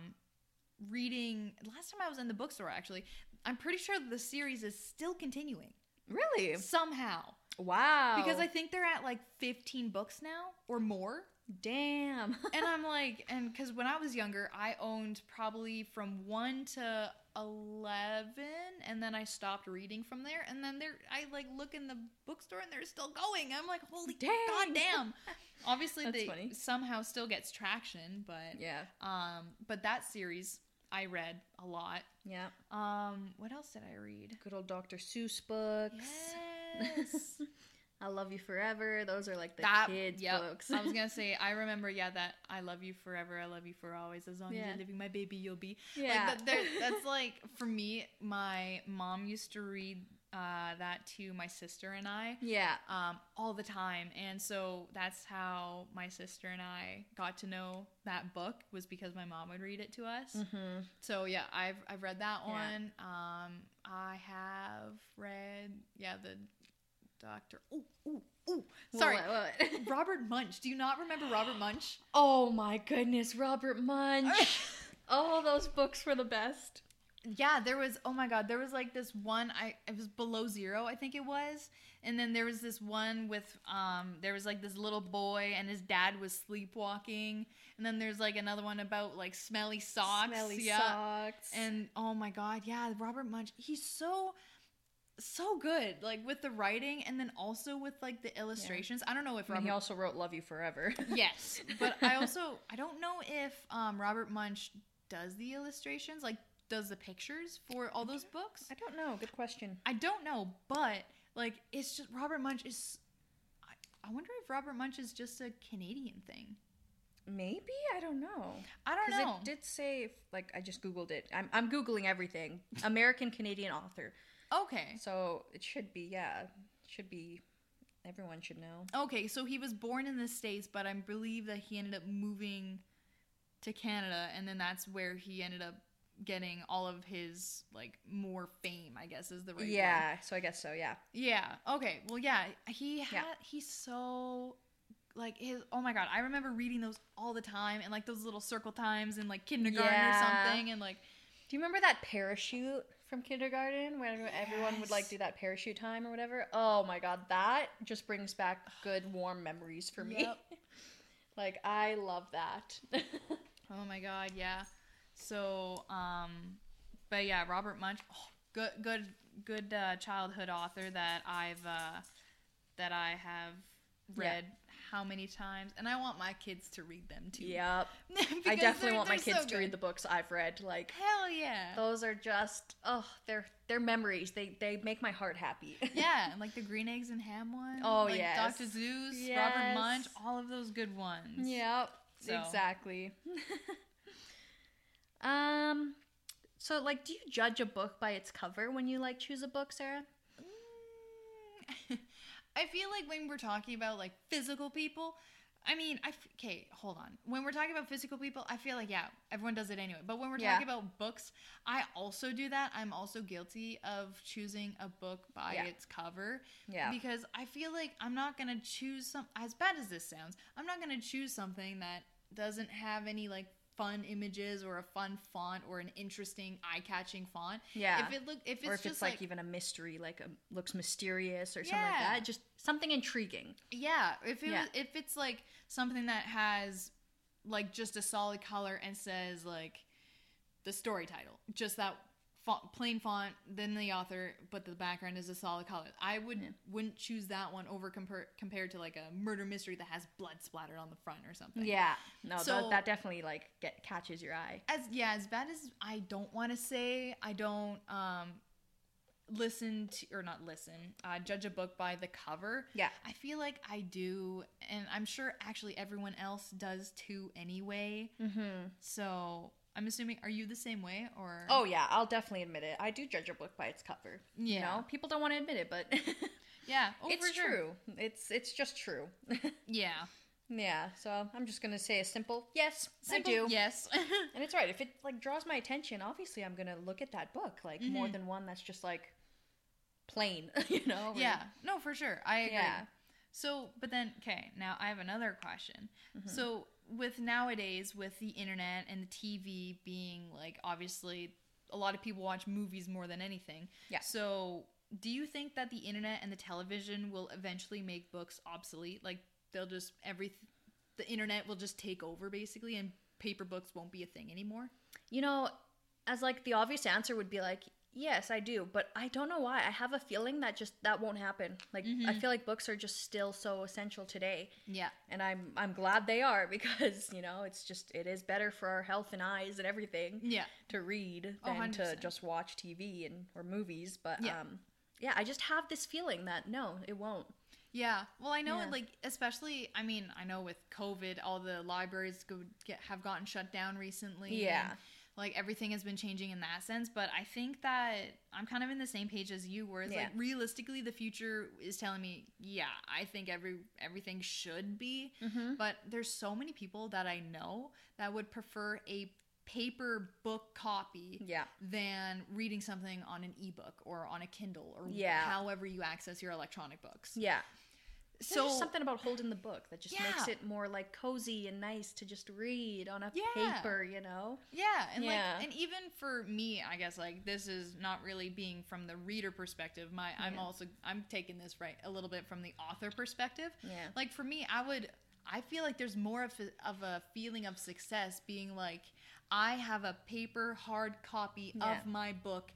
reading last time i was in the bookstore actually i'm pretty sure the series is still continuing really? somehow Wow. because i think they're at like 15 books now or more damn. [laughs] and i'm like and because when i was younger i owned probably from 1 to 11 and then i stopped reading from there and then there i like look in the bookstore and they're still going i'm like holy Dang. god damn [laughs] obviously That's they funny. somehow still gets traction but yeah. um but that series i read a lot Yeah. um what else did i read Good old Dr. Seuss books. yes [laughs] I Love You Forever. Those are like the that kids yep. books. I was gonna [laughs] say I remember yeah that I love you forever I love you for always as long as Yeah. you're living my baby you'll be yeah. like that, [laughs] that's like for me my mom used to read uh, that to my sister and I yeah. um, all the time and so that's how my sister and I got to know that book was because my mom would read it to us Mm-hmm. so yeah I've I've read that Yeah. one um, I have read yeah the doctor ooh ooh ooh sorry What, what? [laughs] Robert Munsch. Do you not remember Robert Munsch? oh my goodness, Robert Munsch. [laughs] oh, those books were the best. Yeah, there was. Oh my God, there was like this one. I it was below zero, I think it was. And then there was this one with um, there was like this little boy and his dad was sleepwalking. And then there's like another one about like smelly socks. Smelly yeah. socks. And oh my God, yeah, Robert Munsch. He's so so good, like with the writing and then also with like the illustrations. I don't know if Robert he also wrote Love You Forever. [laughs] yes but i [laughs] also i don't know if um, robert munsch does the illustrations like does the pictures for all those books I don't know. Good question. i don't know but like it's just robert munsch is i, I wonder if robert munsch is just a canadian thing Maybe I don't know. i don't know it did say, like, I just googled it. I'm, I'm googling everything. American Canadian author. okay So it should be, yeah, should be. Everyone should know. okay so he was born in the states but i believe that he ended up moving to canada and then that's where he ended up getting all of his like more fame i guess is the right word. yeah. So I guess so. Yeah. Yeah. Okay. Well, yeah. He had. Yeah. He's so like his. Oh my god! I remember reading those all the time and like those little circle times in like kindergarten Yeah. or something and like. Do you remember that parachute from kindergarten when everyone would like do that parachute time or whatever? Oh my god, that just brings back [sighs] good warm memories for me. Yep. [laughs] like I love that. [laughs] Oh my god! Yeah. So um, but yeah, Robert Munsch. Oh, good, good, good uh, childhood author that I've uh, that I have Yeah. read how many times, and I want my kids to read them too. yep. [laughs] I definitely want my kids so to read the books I've read. Like Hell yeah. those are just oh, they're they're memories. They they make my heart happy. [laughs] Yeah, and like the green eggs and ham one. Oh, like yes. Dr. Seuss, Robert Yes. Munsch, all of those good ones. Yep. So- Exactly. [laughs] um so like do you judge a book by its cover when you like choose a book, Sarah? Mm, [laughs] I feel like when we're talking about like physical people, I mean, I f- okay, hold on. When we're talking about physical people, I feel like yeah, everyone does it anyway. But when we're Yeah. talking about books, I also do that. I'm also guilty of choosing a book by Yeah. its cover Yeah. because I feel like I'm not gonna choose some. As bad as this sounds, I'm not gonna choose something that doesn't have any like fun images or a fun font or an interesting eye-catching font. Yeah. If it look if it's or if just it's like, like, even a mystery, like a, looks mysterious or something like Yeah. that, just something intriguing. yeah, if it Yeah. was, if it's like something that has like just a solid color and says like the story title, just that font, plain font, then the author, but the background is a solid color. I would Yeah. wouldn't choose that one over compar- compared to like a murder mystery that has blood splattered on the front or something. Yeah, no, So- that, that definitely like get catches your eye. as yeah as bad as i don't want to say i don't um listen to or not listen uh judge a book by the cover Yeah. i feel like i do and i'm sure actually everyone else does too anyway Mm-hmm. so i'm assuming are you the same way or Oh yeah, I'll definitely admit it. I do judge a book by its cover. You Yeah. know, people don't want to admit it, but [laughs] yeah oh, it's sure. true. It's it's just true. [laughs] yeah yeah. So I'm just gonna say a simple yes. Simple I do. yes [laughs] And it's right. If it like draws my attention, obviously I'm gonna look at that book. Like more Mhm. than one that's just like plain. You know? or- yeah no for sure i agree Yeah. So, but then, okay, now I have another question. Mm-hmm. So, with nowadays, with the internet and the TV being like, obviously, a lot of people watch movies more than anything. Yeah. So, do you think that the internet and the television will eventually make books obsolete? Like, they'll just, every, the internet will just take over basically, and paper books won't be a thing anymore? You know, as like the obvious answer would be like, yes, I do, but I don't know why. I have a feeling that just that won't happen. Like I Mhm. feel like books are just still so essential today, Yeah. and I'm I'm glad they are [laughs] because, you know, it's just it is better for our health and eyes and everything Yeah. to read Oh, than to 100%. just watch TV and or movies, but Yeah. um yeah, I just have this feeling that no, it won't. Yeah. Well, I know, Yeah. like, especially, I mean, I know with COVID, all the libraries go get, have gotten shut down recently. Yeah. Like, everything has been changing in that sense. But I think that I'm kind of in the same page as you, where it's Yeah. like, realistically, the future is telling me, yeah, I think every everything should be. Mm-hmm. But there's so many people that I know that would prefer a paper book copy Yeah. than reading something on an ebook or on a Kindle or Yeah. however you access your electronic books. Yeah. So There's something about holding the book that just makes it more like cozy and nice to just read on a Yeah. paper, you know? Yeah, and Yeah. like and even for me, I guess like this is not really being from the reader perspective. My I'm also I'm taking this right a little bit from the author perspective. Yeah. Like for me, I would I feel like there's more of a, of a feeling of success being like I have a paper hard copy Yeah. of my book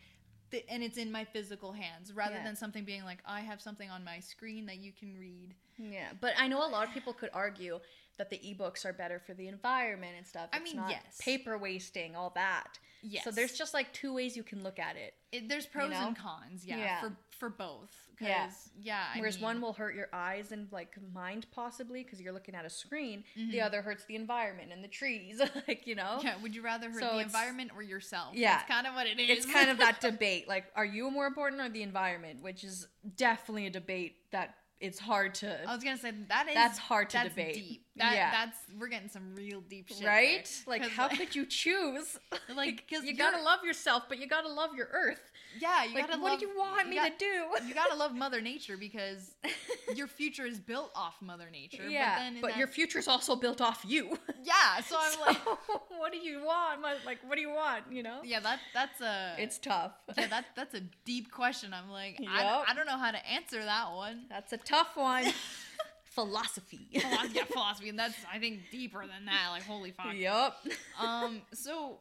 th- and it's in my physical hands rather Yeah. than something being like I have something on my screen that you can read. Yeah. But I know a lot of people could argue that the ebooks are better for the environment and stuff. I mean, not yes. Paper wasting, all that. Yes. So there's just like two ways you can look at it. it, there's pros know? and cons, yeah, Yeah. for for both. Yeah. yeah. I Whereas mean- one will hurt your eyes and like mind possibly because you're looking at a screen. Mhm. The other hurts the environment and the trees, [laughs] like you know. Yeah, would you rather hurt So the environment or yourself? Yeah. That's kind of what it is. It's kind of that [laughs] debate. Like, are you more important or the environment? Which is definitely a debate that it's hard to. I was gonna say that is That's hard to that's debate. Deep. That, Yeah. that's we're getting some real deep shit, right? there. Like, how [laughs] could you choose? like because you gotta love yourself, but you gotta love your earth. Yeah you like, gotta what love, do you want me got- to do? you gotta love Mother Nature because [laughs] your future is built off Mother Nature. yeah, but, but that- your future's also built off you. [laughs] yeah. So I'm like, [laughs] what do you want? Like, what do you want? You know? yeah, that that's a It's tough. yeah that that's a deep question. I'm like, Yup. I, I don't know how to answer that one. That's a tough one. Philosophy. Philosophy, yeah, philosophy, and that's I think deeper than that. Like, holy fuck. yup. um so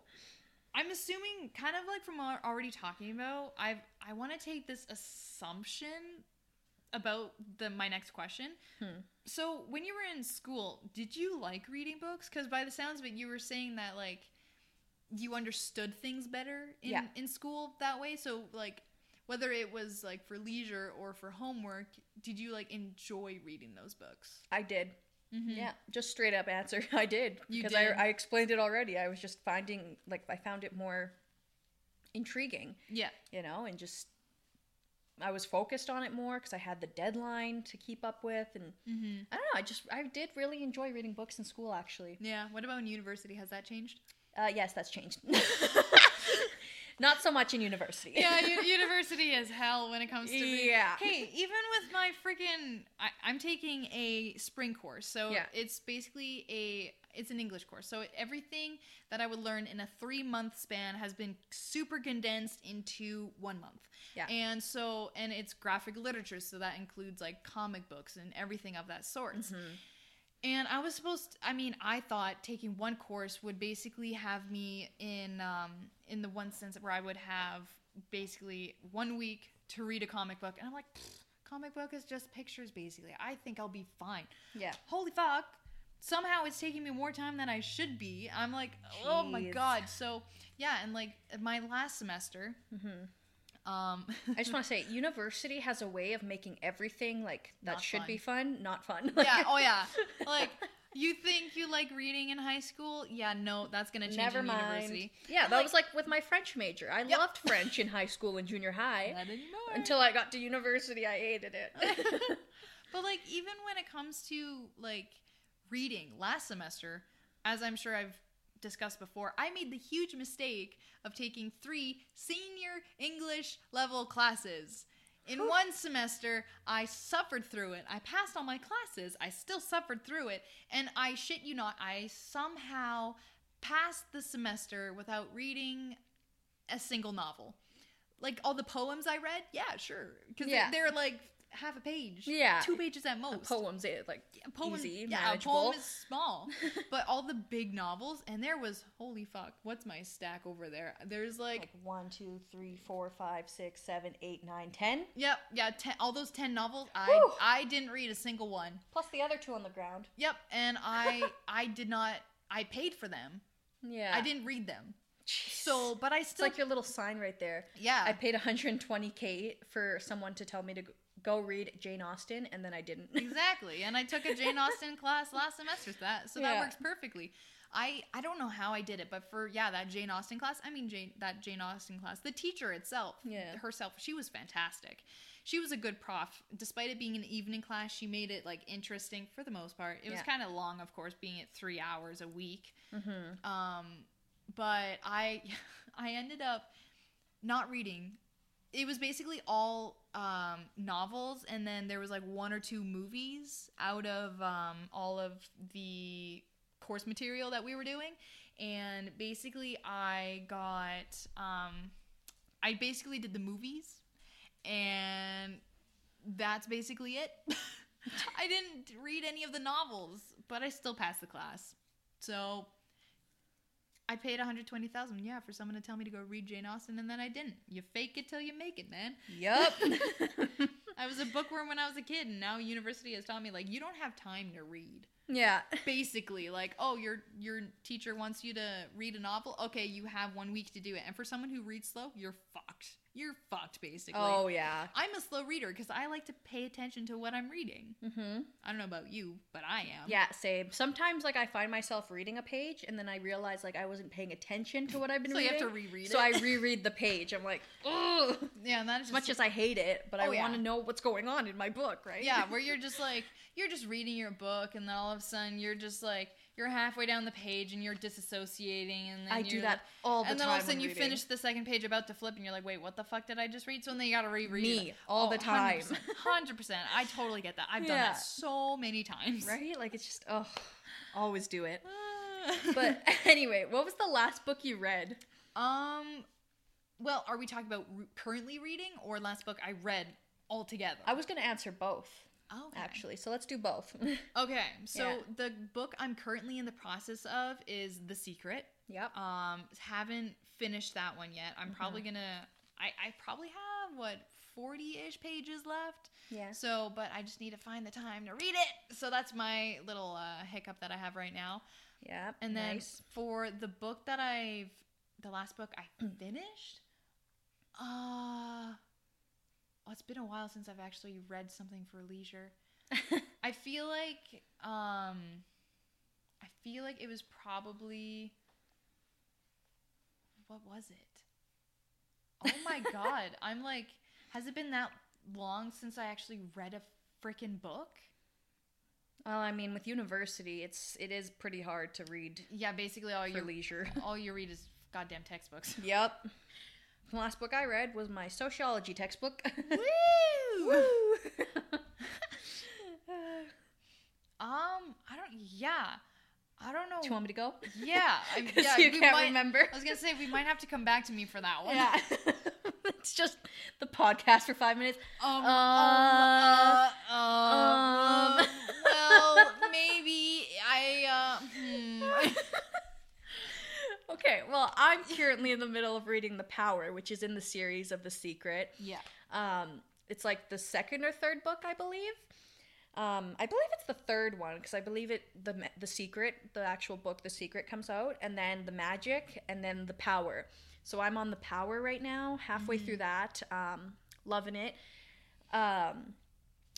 i'm assuming kind of like from already talking about i've i want to take this assumption about the my next question Hmm. so when you were in school did you like reading books because by the sounds of it you were saying that like you understood things better in, Yeah. in school that way so like whether it was like for leisure or for homework did you like enjoy reading those books I did. Mhm. Yeah, just straight up answer. [laughs] I did because. I I explained it already. I was just finding like I found it more intriguing, yeah you know, and just I was focused on it more because I had the deadline to keep up with, and mm-hmm. I don't know. I just I did really enjoy reading books in school. Actually, yeah what about in university has that changed uh, yes, that's changed. [laughs] Not so much in university. yeah, u- [laughs] university is hell when it comes to reading. Yeah. Hey, even with my freaking, I, I'm taking a spring course, so Yeah. it's basically a it's an English course. So everything that I would learn in a three month span has been super condensed into one month. Yeah. And so and it's graphic literature, so that includes like comic books and everything of that sort. Mm-hmm. And I was supposed I mean, I thought taking one course would basically have me in um in the one sense where I would have basically one week to read a comic book and I'm like comic book is just pictures basically. I think I'll be fine. Yeah. Holy fuck. Somehow it's taking me more time than I should be. I'm like, oh my god. So yeah, and like my last semester, um, I just want to [laughs] say, university has a way of making everything like that should fun. be fun, not fun. yeah, oh yeah, [laughs] like you think you like reading in high school? Yeah, no, that's gonna change Never in mind. university. Yeah, And, that was like with my French major. I Yep. loved French in high school and junior high. [laughs] not. Until I got to university, I hated it. but like even when it comes to like reading last semester as i'm sure i've discussed before i made the huge mistake of taking three senior english level classes. In one semester i suffered through it. I passed all my classes. I still suffered through it. And i shit you not i somehow passed the semester without reading a single novel. Like all the poems i read? Yeah sure. Because Yeah. they're like half a page Yeah. two pages at most Poems, it like a poem, easy, yeah, a manageable. poem is small, [laughs] but all the big novels, and there was holy fuck, what's my stack over there? There's like, like one, two, three, four, five, six, seven, eight, nine, ten. yep, yeah, ten, all those ten novels. I Whew. I didn't read a single one. Plus the other two on the ground. Yep, and I [laughs] I did not. I paid for them. Yeah. I didn't read them. Jeez. So, but I it's still like your little sign right there. yeah. I paid 120k for someone to tell me to g- go read Jane Austen, and then I didn't. [laughs] exactly and i took a jane austen class last semester so that so that Yeah. works perfectly i i don't know how i did it but for yeah that jane austen class i mean jane that jane austen class the teacher itself Yeah. herself she was fantastic she was a good prof despite it being an evening class she made it like interesting for the most part it was kind of long of course being at three hours a week mm-hmm. um but i [laughs] i ended up not reading it was basically all um novels and then there was like one or two movies out of um all of the course material that we were doing. And basically i got um i basically did the movies and that's basically it. [laughs] I didn't read any of the novels but i still passed the class. So I paid 120,000, yeah, for someone to tell me to go read Jane Austen and then I didn't. You fake it till you make it, man. Yup. [laughs] [laughs] I was a bookworm when I was a kid and now university has taught me like you don't have time to read. yeah. Basically, like, oh, your your teacher wants you to read a novel. Okay, you have 1 week to do it. And for someone who reads slow, you're fucked. You're fucked basically. Oh yeah. I'm a slow reader because I like to pay attention to what I'm reading. Mm-hmm. I don't know about you, but I am. Yeah, same. Sometimes like I find myself reading a page and then I realize like I wasn't paying attention to what I've been reading. [laughs] So you have to reread so. I reread the page. I'm like, [laughs] ugh. Yeah, and that is As much as I hate it, but I Oh, yeah. want to know what's going on in my book, right? Yeah, where [laughs] you're just like you're just reading your book, and then all of a sudden you're just like you're halfway down the page and you're disassociating, and then I do like- that all the time. and then all of a sudden you reading. finish the second page about to flip, and you're like, wait, what the fuck did I just read? So then you gotta reread Me, it. all Oh, the time. [laughs] 100%, I totally get that. I've done that so many times. right? Like it's just oh, always do it. [laughs] but [laughs] anyway, what was the last book you read? um, well, are we talking about re- currently reading or last book I read altogether? I was gonna answer both okay. actually, so let's do both. [laughs] Okay, so Yeah. the book I'm currently in the process of is The Secret. yep. Um, haven't finished that one yet. I'm Mm-hmm. probably gonna. I I probably have what forty ish pages left. Yeah. So, but I just need to find the time to read it. So that's my little uh, hiccup that I have right now. Yeah. And then nice. for the book that I've, the last book I [clears throat] finished, uh, oh, it's been a while since I've actually read something for leisure. [laughs] I feel like, um, I feel like it was probably, what was it? Oh my [laughs] god! I'm like, has it been that long since I actually read a freaking book? well, I mean, with university, it's it is pretty hard to read Yeah, basically all for you leisure. all you [laughs] read is goddamn textbooks. yep. The last book I read was my sociology textbook. [laughs] Woo! [laughs] um, I don't. Yeah, I don't know. Do you want me to go? Yeah, [laughs] I, yeah. you can't might- remember. I was gonna say we might have to come back to me for that one. Yeah. it's just the podcast for five minutes. Um. Uh, um, uh, um, um. well, maybe I. Uh, hmm. Okay, well, I'm currently in the middle of reading The Power, which is in the series of The Secret. Yeah. Um, it's like the second or third book, I believe. Um, I believe it's the third one because I believe it the the secret, the actual book, the secret comes out, and then the magic, and then the power. So I'm on the power right now, halfway through that. Um, loving it. Um,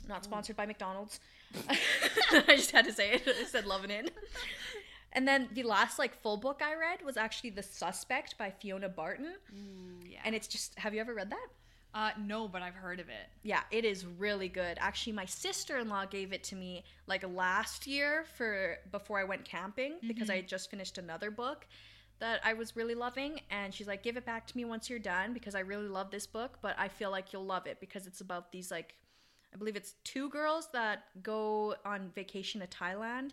not sponsored by McDonald's. [laughs] I just had to say it. I said loving it. [laughs] And then the last like full book I read was actually The Suspect by Fiona Barton. yeah. And it's just have you ever read that? uh, no, but I've heard of it. Yeah, it is really good. Actually, my sister-in-law gave it to me like last year for before I went camping because I had just finished another book that I was really loving and she's like give it back to me once you're done because I really love this book, but I feel like you'll love it because it's about these like I believe it's two girls that go on vacation to Thailand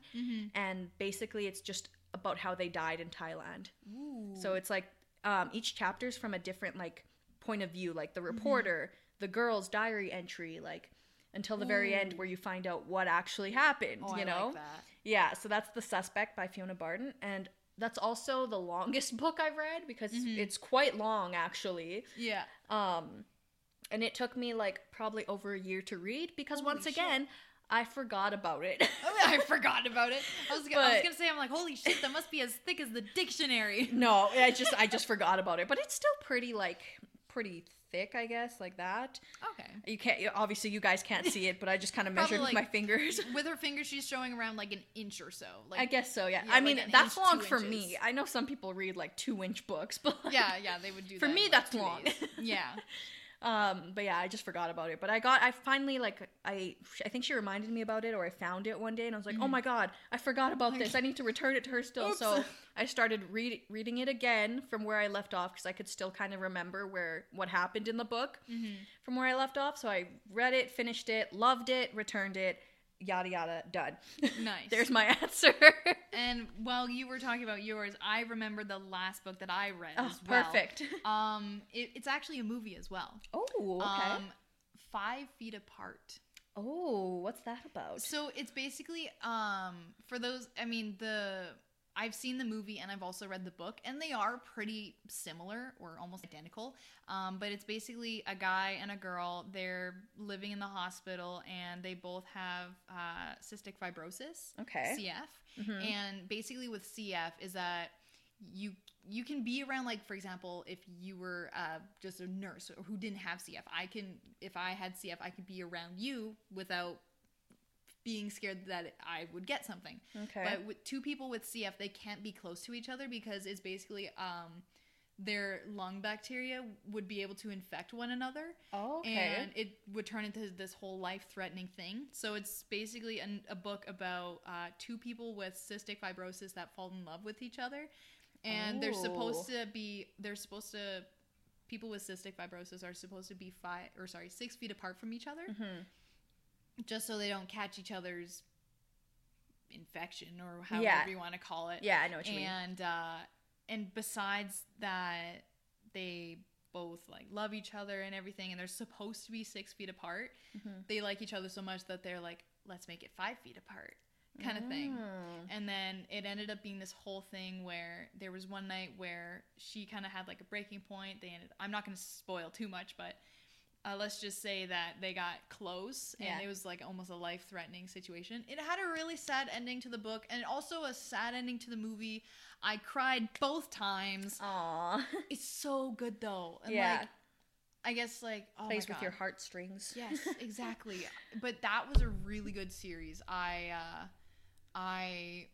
and basically it's just about how they died in Thailand. Ooh. So it's like um, each is from a different like point of view, like the reporter, the girl's diary entry, like until the very end where you find out what actually happened. oh, you I know? like that. Yeah. So that's the suspect by Fiona Barton, and that's also the longest [laughs] book I've read because Mhm. it's quite long actually. Yeah. Um, and it took me like probably over a year to read because Holy once shit. again. I forgot about it. [laughs] Oh, I forgot about it. I was, gonna, I was gonna say, I'm like, holy shit, that must be as thick as the dictionary. [laughs] no, I just I just [laughs] forgot about it, but it's still pretty like pretty thick, I guess, like that. Okay. You can't. Obviously, you guys can't see it, but I just kind of measured with my fingers. With her fingers, she's showing around like an inch or so. Like, I guess so. Yeah. yeah, I mean, an that's inch, long for inches. me. I know some people read like two inch books, but Yeah, yeah, they would do For that. me, like, that's long. Yeah. Um, but yeah, I just forgot about it. But I got. I finally like. I. I think she reminded me about it, or I found it one day, and I was like, oh my god, I forgot about this. I need to return it to her still. So I started read, reading it again from where I left off because I could still kind of remember where what happened in the book. hmm from where I left off. So I read it, finished it, loved it, returned it, yada yada, done. Nice. [laughs] There's my answer. And while you were talking about yours, I remember the last book that I read oh, as well. perfect. [laughs] Um, it, it's actually a movie as well. Oh, okay. Um, Five Feet Apart. oh, what's that about? So it's basically um for those I mean the I've seen the movie and I've also read the book and they are pretty similar or almost identical. Um, but it's basically a guy and a girl. They're living in the hospital and they both have uh, cystic fibrosis, Okay. CF. Mhm. And basically with CF is that you you can be around like for example if you were uh, just a nurse who didn't have CF I can if I had CF I could be around you without being scared that I would get something. Okay. But with two people with CF they can't be close to each other because it's basically um their lung bacteria would be able to infect one another oh, okay. and it would turn into this whole life-threatening thing. So it's basically an, a book about uh, two people with cystic fibrosis that fall in love with each other, and they're supposed to be they're supposed to people with cystic fibrosis are supposed to be five or sorry six feet apart from each other, Mhm. Just so they don't catch each other's infection or however Yeah. you want to call it Yeah, I know what you mean. and uh and besides that they both like love each other and everything and they're supposed to be six feet apart Mhm. they like each other so much that they're like let's make it five feet apart kind of thing Mm. and then it ended up being this whole thing where there was one night where she kind of had like a breaking point they ended i'm not going to spoil too much but uh, let's just say that they got close and Yeah. it was like almost a life threatening situation. It had a really sad ending to the book and also a sad ending to the movie. I cried both times. Aw. [laughs] It's so good though. And Yeah. like I guess like oh Plays my with your heartstrings. Yes, [laughs] exactly. but that was a really good series. I uh I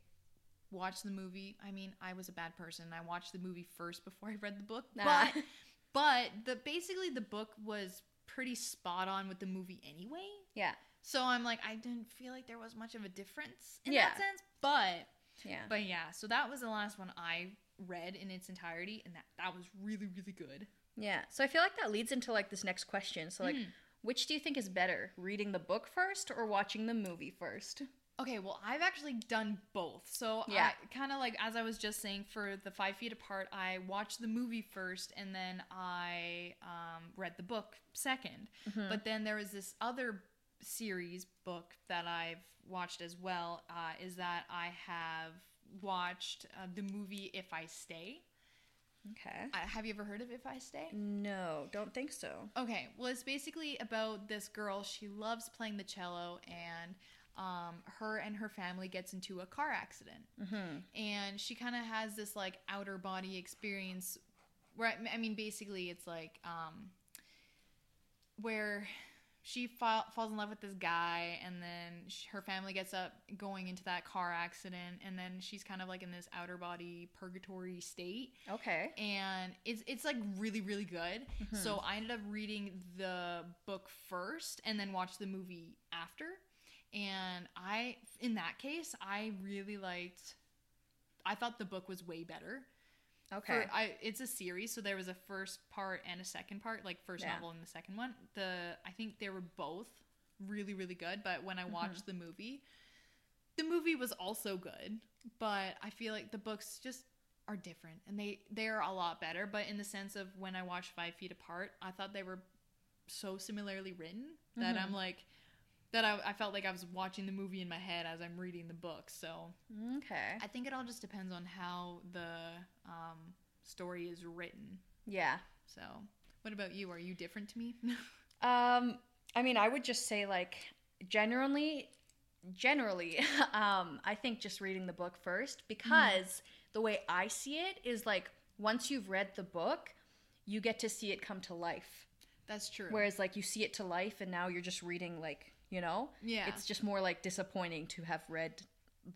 watched the movie. I mean, I was a bad person. I watched the movie first before I read the book. Nah. But [laughs] but the basically the book was pretty spot on with the movie anyway. yeah. So I'm like I didn't feel like there was much of a difference in Yeah. that sense. But Yeah. but yeah, so that was the last one I read in its entirety and that that was really really good. Yeah. So I feel like that leads into like this next question. So like Mm. which do you think is better? Reading the book first or watching the movie first? Okay, well, I've actually done both. So Yeah. I kind of like as I was just saying for the Five Feet Apart, I watched the movie first, and then I um, read the book 2nd Mm-hmm. But then there was this other series book that I've watched as well. Uh, is that I have watched uh, the movie If I Stay. Okay. Uh, have you ever heard of If I Stay? No, don't think so. Okay, well, it's basically about this girl. She loves playing the cello, and um, her and her family gets into a car accident, Mhm. and she kind of has this like outer body experience. Where I mean, basically, it's like um, where she fa- falls in love with this guy, and then sh her family gets up going into that car accident, and then she's kind of like in this outer body purgatory state Okay. and it's it's like really really good. So I ended up reading the book first and then watched the movie after. And I in that case, I really liked I thought the book was way better. Okay. For, I it's a series, so there was a first part and a second part, like first Yeah. novel and the second one. The I think they were both really really good, but when I mm-hmm. watched the movie, the movie was also good, but I feel like the books just are different and they they're a lot better, but in the sense of when I watched 5 Feet Apart, I thought they were so similarly written that mm-hmm. I'm like that I, I felt like I was watching the movie in my head as I'm reading the book. So okay. I think it all just depends on how the um, story is written. Yeah. So, what about you? Are you different to me? [laughs] Um, I mean, I would just say like generally, generally, [laughs] um, I think just reading the book first because the way I see it is like once you've read the book, you get to see it come to life. That's true. Whereas like you see it to life and now you're just reading like, you know? Yeah. It's just more like disappointing to have read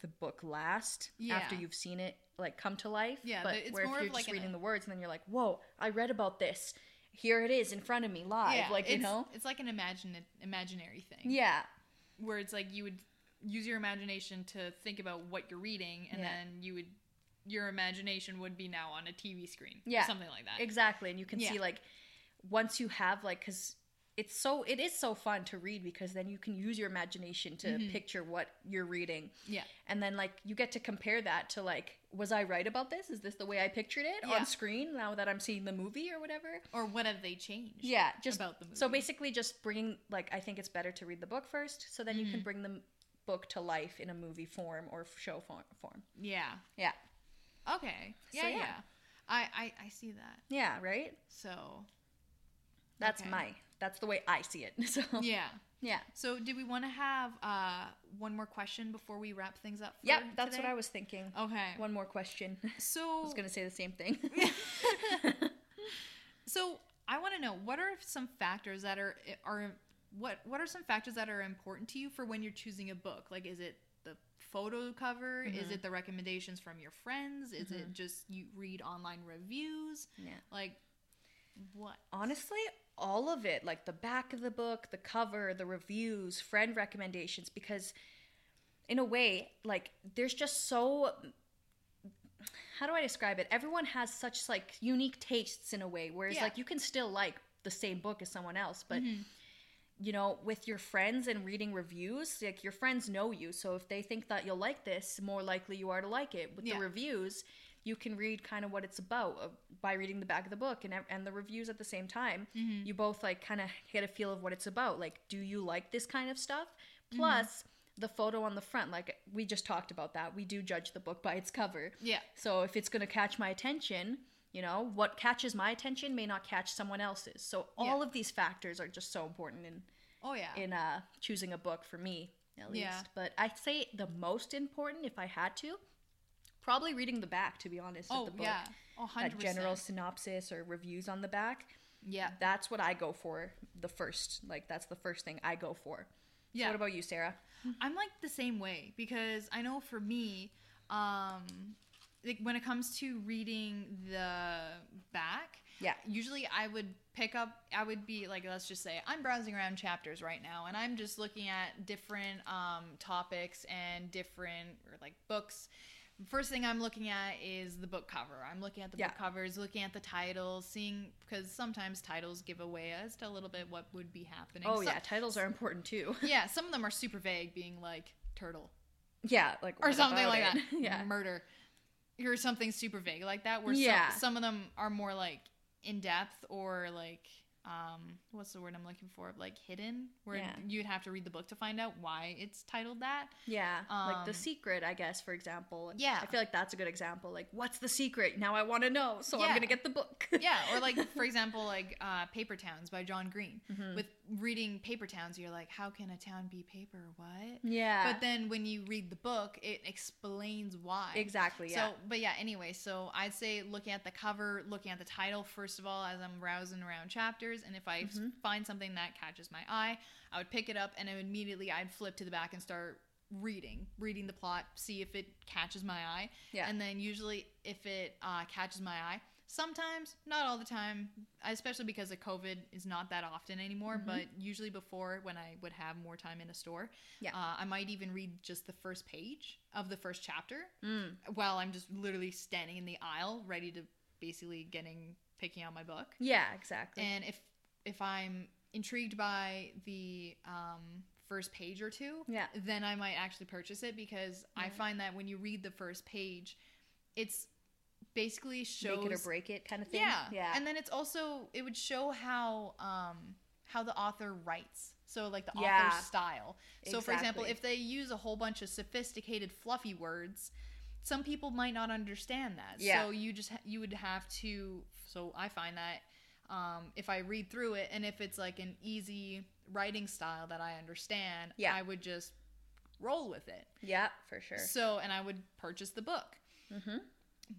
the book last after you've seen it like come to life. Yeah, But where more if of you're like just an- reading the words and then you're like, Whoa, I read about this. Here it is in front of me live. yeah, like, you know? it's like an imagine imaginary thing. Yeah. where it's like you would use your imagination to think about what you're reading, and Yeah. then you would your imagination would be now on a TV screen. Yeah. something like that. Exactly. And you can Yeah. see like once you have like cuz it's so it is so fun to read because then you can use your imagination to Mm-hmm. picture what you're reading. Yeah. And then like you get to compare that to like was I right about this? Is this the way I pictured it Yeah. on screen now that I'm seeing the movie or whatever? Or what have they changed? Yeah, just about the movie. So basically just bringing like I think it's better to read the book first so then you Mm-hmm. can bring the book to life in a movie form or show form. form. Yeah. Yeah. Okay. Yeah. So, yeah. yeah. I, I I see that. Yeah, right? So That's Okay. my that's the way I see it. [laughs] So yeah. yeah. So do we want to have uh one more question before we wrap things up? Yeah, that's today? what I was thinking. Okay. One more question. [laughs] So I was gonna say the same thing. [laughs] So I want to know what are some factors that are are what what are some factors that are important to you for when you're choosing a book? Like, is it the photo cover? Mm-hmm. Is it the recommendations from your friends? Is it just you read online reviews? yeah. Like, what? Honestly, all of it, like the back of the book, the cover, the reviews, friend recommendations, because in a way, like there's just so how do I describe it? Everyone has such like unique tastes in a way, whereas Yeah. like you can still like the same book as someone else, but Mm-hmm. you know, with your friends and reading reviews, like your friends know you, so if they think that you'll like this, more likely you are to like it. With Yeah. the reviews, you can read kind of what it's about uh, by reading the back of the book and and the reviews at the same time. Mm-hmm. You both like kind of get a feel of what it's about. Like, do you like this kind of stuff? Mm-hmm. Plus. The photo on the front, like we just talked about that. We do judge the book by its cover. Yeah. So if it's going to catch my attention, you know, what catches my attention may not catch someone else's. So all Yeah. of these factors are just so important in Oh yeah. in uh choosing a book for me at least. Yeah. But I'd say the most important if I had to, probably reading the back to be honest oh of the book. yeah. Oh, 100%. general synopsis or reviews on the back. Yeah. That's what I go for the first. Like that's the first thing I go for. So Yeah. what about you, Sarah? I'm like the same way because I know for me, um, like when it comes to reading the back, Yeah. usually I would pick up. I would be like, let's just say I'm browsing around chapters right now, and I'm just looking at different um, topics and different or like books first thing I'm looking at is the book cover. I'm looking at the Yeah. book covers, looking at the titles, seeing because sometimes titles give away as to a little bit what would be happening. Oh So- yeah, titles are important too. [laughs] yeah. Some of them are super vague, being like turtle yeah, like or something like it? that. [laughs] yeah. murder or something super vague like that. Where Yeah. some, some of them are more like in depth or like um what's the word I'm looking for? Like hidden, where Yeah. you'd have to read the book to find out why it's titled that. Yeah, like the Um, secret, I guess, for example. Yeah. I feel like that's a good example. Like, what's the secret? Now I want to know, so I'm gonna get the book. [laughs] yeah, or like [laughs] for example, like uh, Paper Towns by John Green. Mhm. With reading Paper Towns, you're like, how can a town be paper? What? yeah, But then when you read the book, it explains why. exactly. Yeah, So, but yeah, anyway, so I'd say looking at the cover, looking at the title, first of all, as I'm browsing around chapters, and if I Mhm. find something that catches my eye, I would pick it up and immediately I'd flip to the back and start reading, reading the plot, see if it catches my eye. Yeah. And then usually if it uh, catches my eye, sometimes, not all the time, especially because of COVID is not that often anymore, Mhm. but usually before when I would have more time in a store, Yeah. uh, I might even read just the first page of the first chapter Mm. while I'm just literally standing in the aisle, ready to basically getting picking out my book. yeah, exactly. And if if I'm intrigued by the um, first page or two, Yeah. then I might actually purchase it because I find that when you read the first page, it's basically shows Make it or break it, kind of thing. yeah, yeah, and then it's also it would show how um how the author writes. So like the Yeah. author's style. So for example, if they use a whole bunch of sophisticated fluffy words, some people might not understand that. Yeah. So you just ha- you would have to so I find that um, if I read through it and if it's like an easy writing style that I understand, Yeah. I would just roll with it. yeah, for sure. So and I would purchase the book Mm-hmm.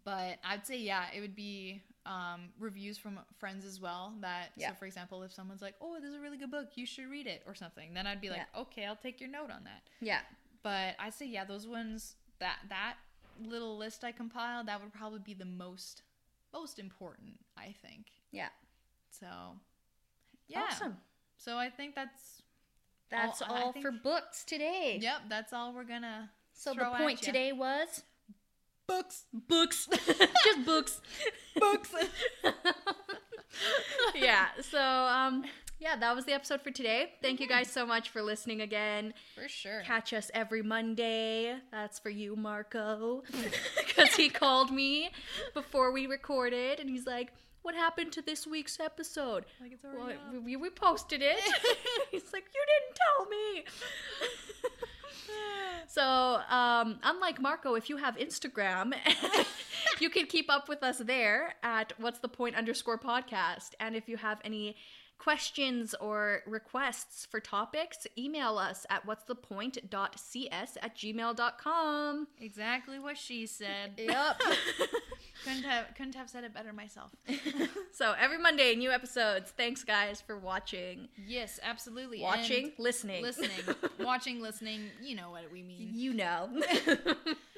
but I'd say yeah, it would be um, reviews from friends as well. That Yeah. so, for example, if someone's like, "Oh, this is a really good book, you should read it" or something, then I'd be like, "Okay, I'll take your note on that." Yeah, But I say yeah, those ones that that little list I compiled that would probably be the most most important, I think. yeah. So yeah, Awesome. so I think that's That's All- all think- for books today. yep, that's all we're gonna. So the point today was Books, books, [laughs] just books, books. [laughs] yeah. So um, yeah, that was the episode for today. Thank you guys so much for listening again. for sure. Catch us every Monday. That's for you, Marco, [laughs] because he called me before we recorded, and he's like. What happened to this week's episode? Like it's already up. we, we posted it. [laughs] [laughs] He's like, you didn't tell me. [laughs] so, um, unlike Marco, if you have Instagram, you can keep up with us there at what's the point underscore podcast. And if you have any questions or requests for topics, email us at what's the point.cs at gmail.com. Exactly what she said. Yep. Couldn't have couldn't have said it better myself. [laughs] [laughs] so every Monday, new episodes. Thanks, guys, for watching. Yes, absolutely. Watching, And listening. listening, [laughs] watching, listening. You know what we mean. You know.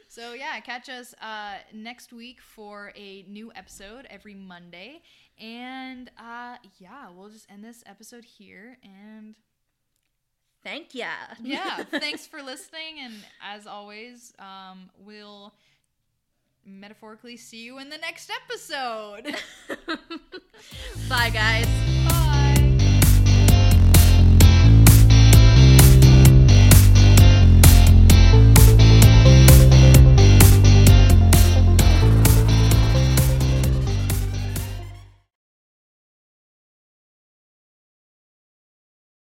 So yeah, catch us uh, next week for a new episode every Monday, and uh, yeah, we'll just end this episode here. And Thank ya. yeah, thanks for listening. And as always, um, we'll metaphorically see you in the next episode. [laughs] Bye, guys.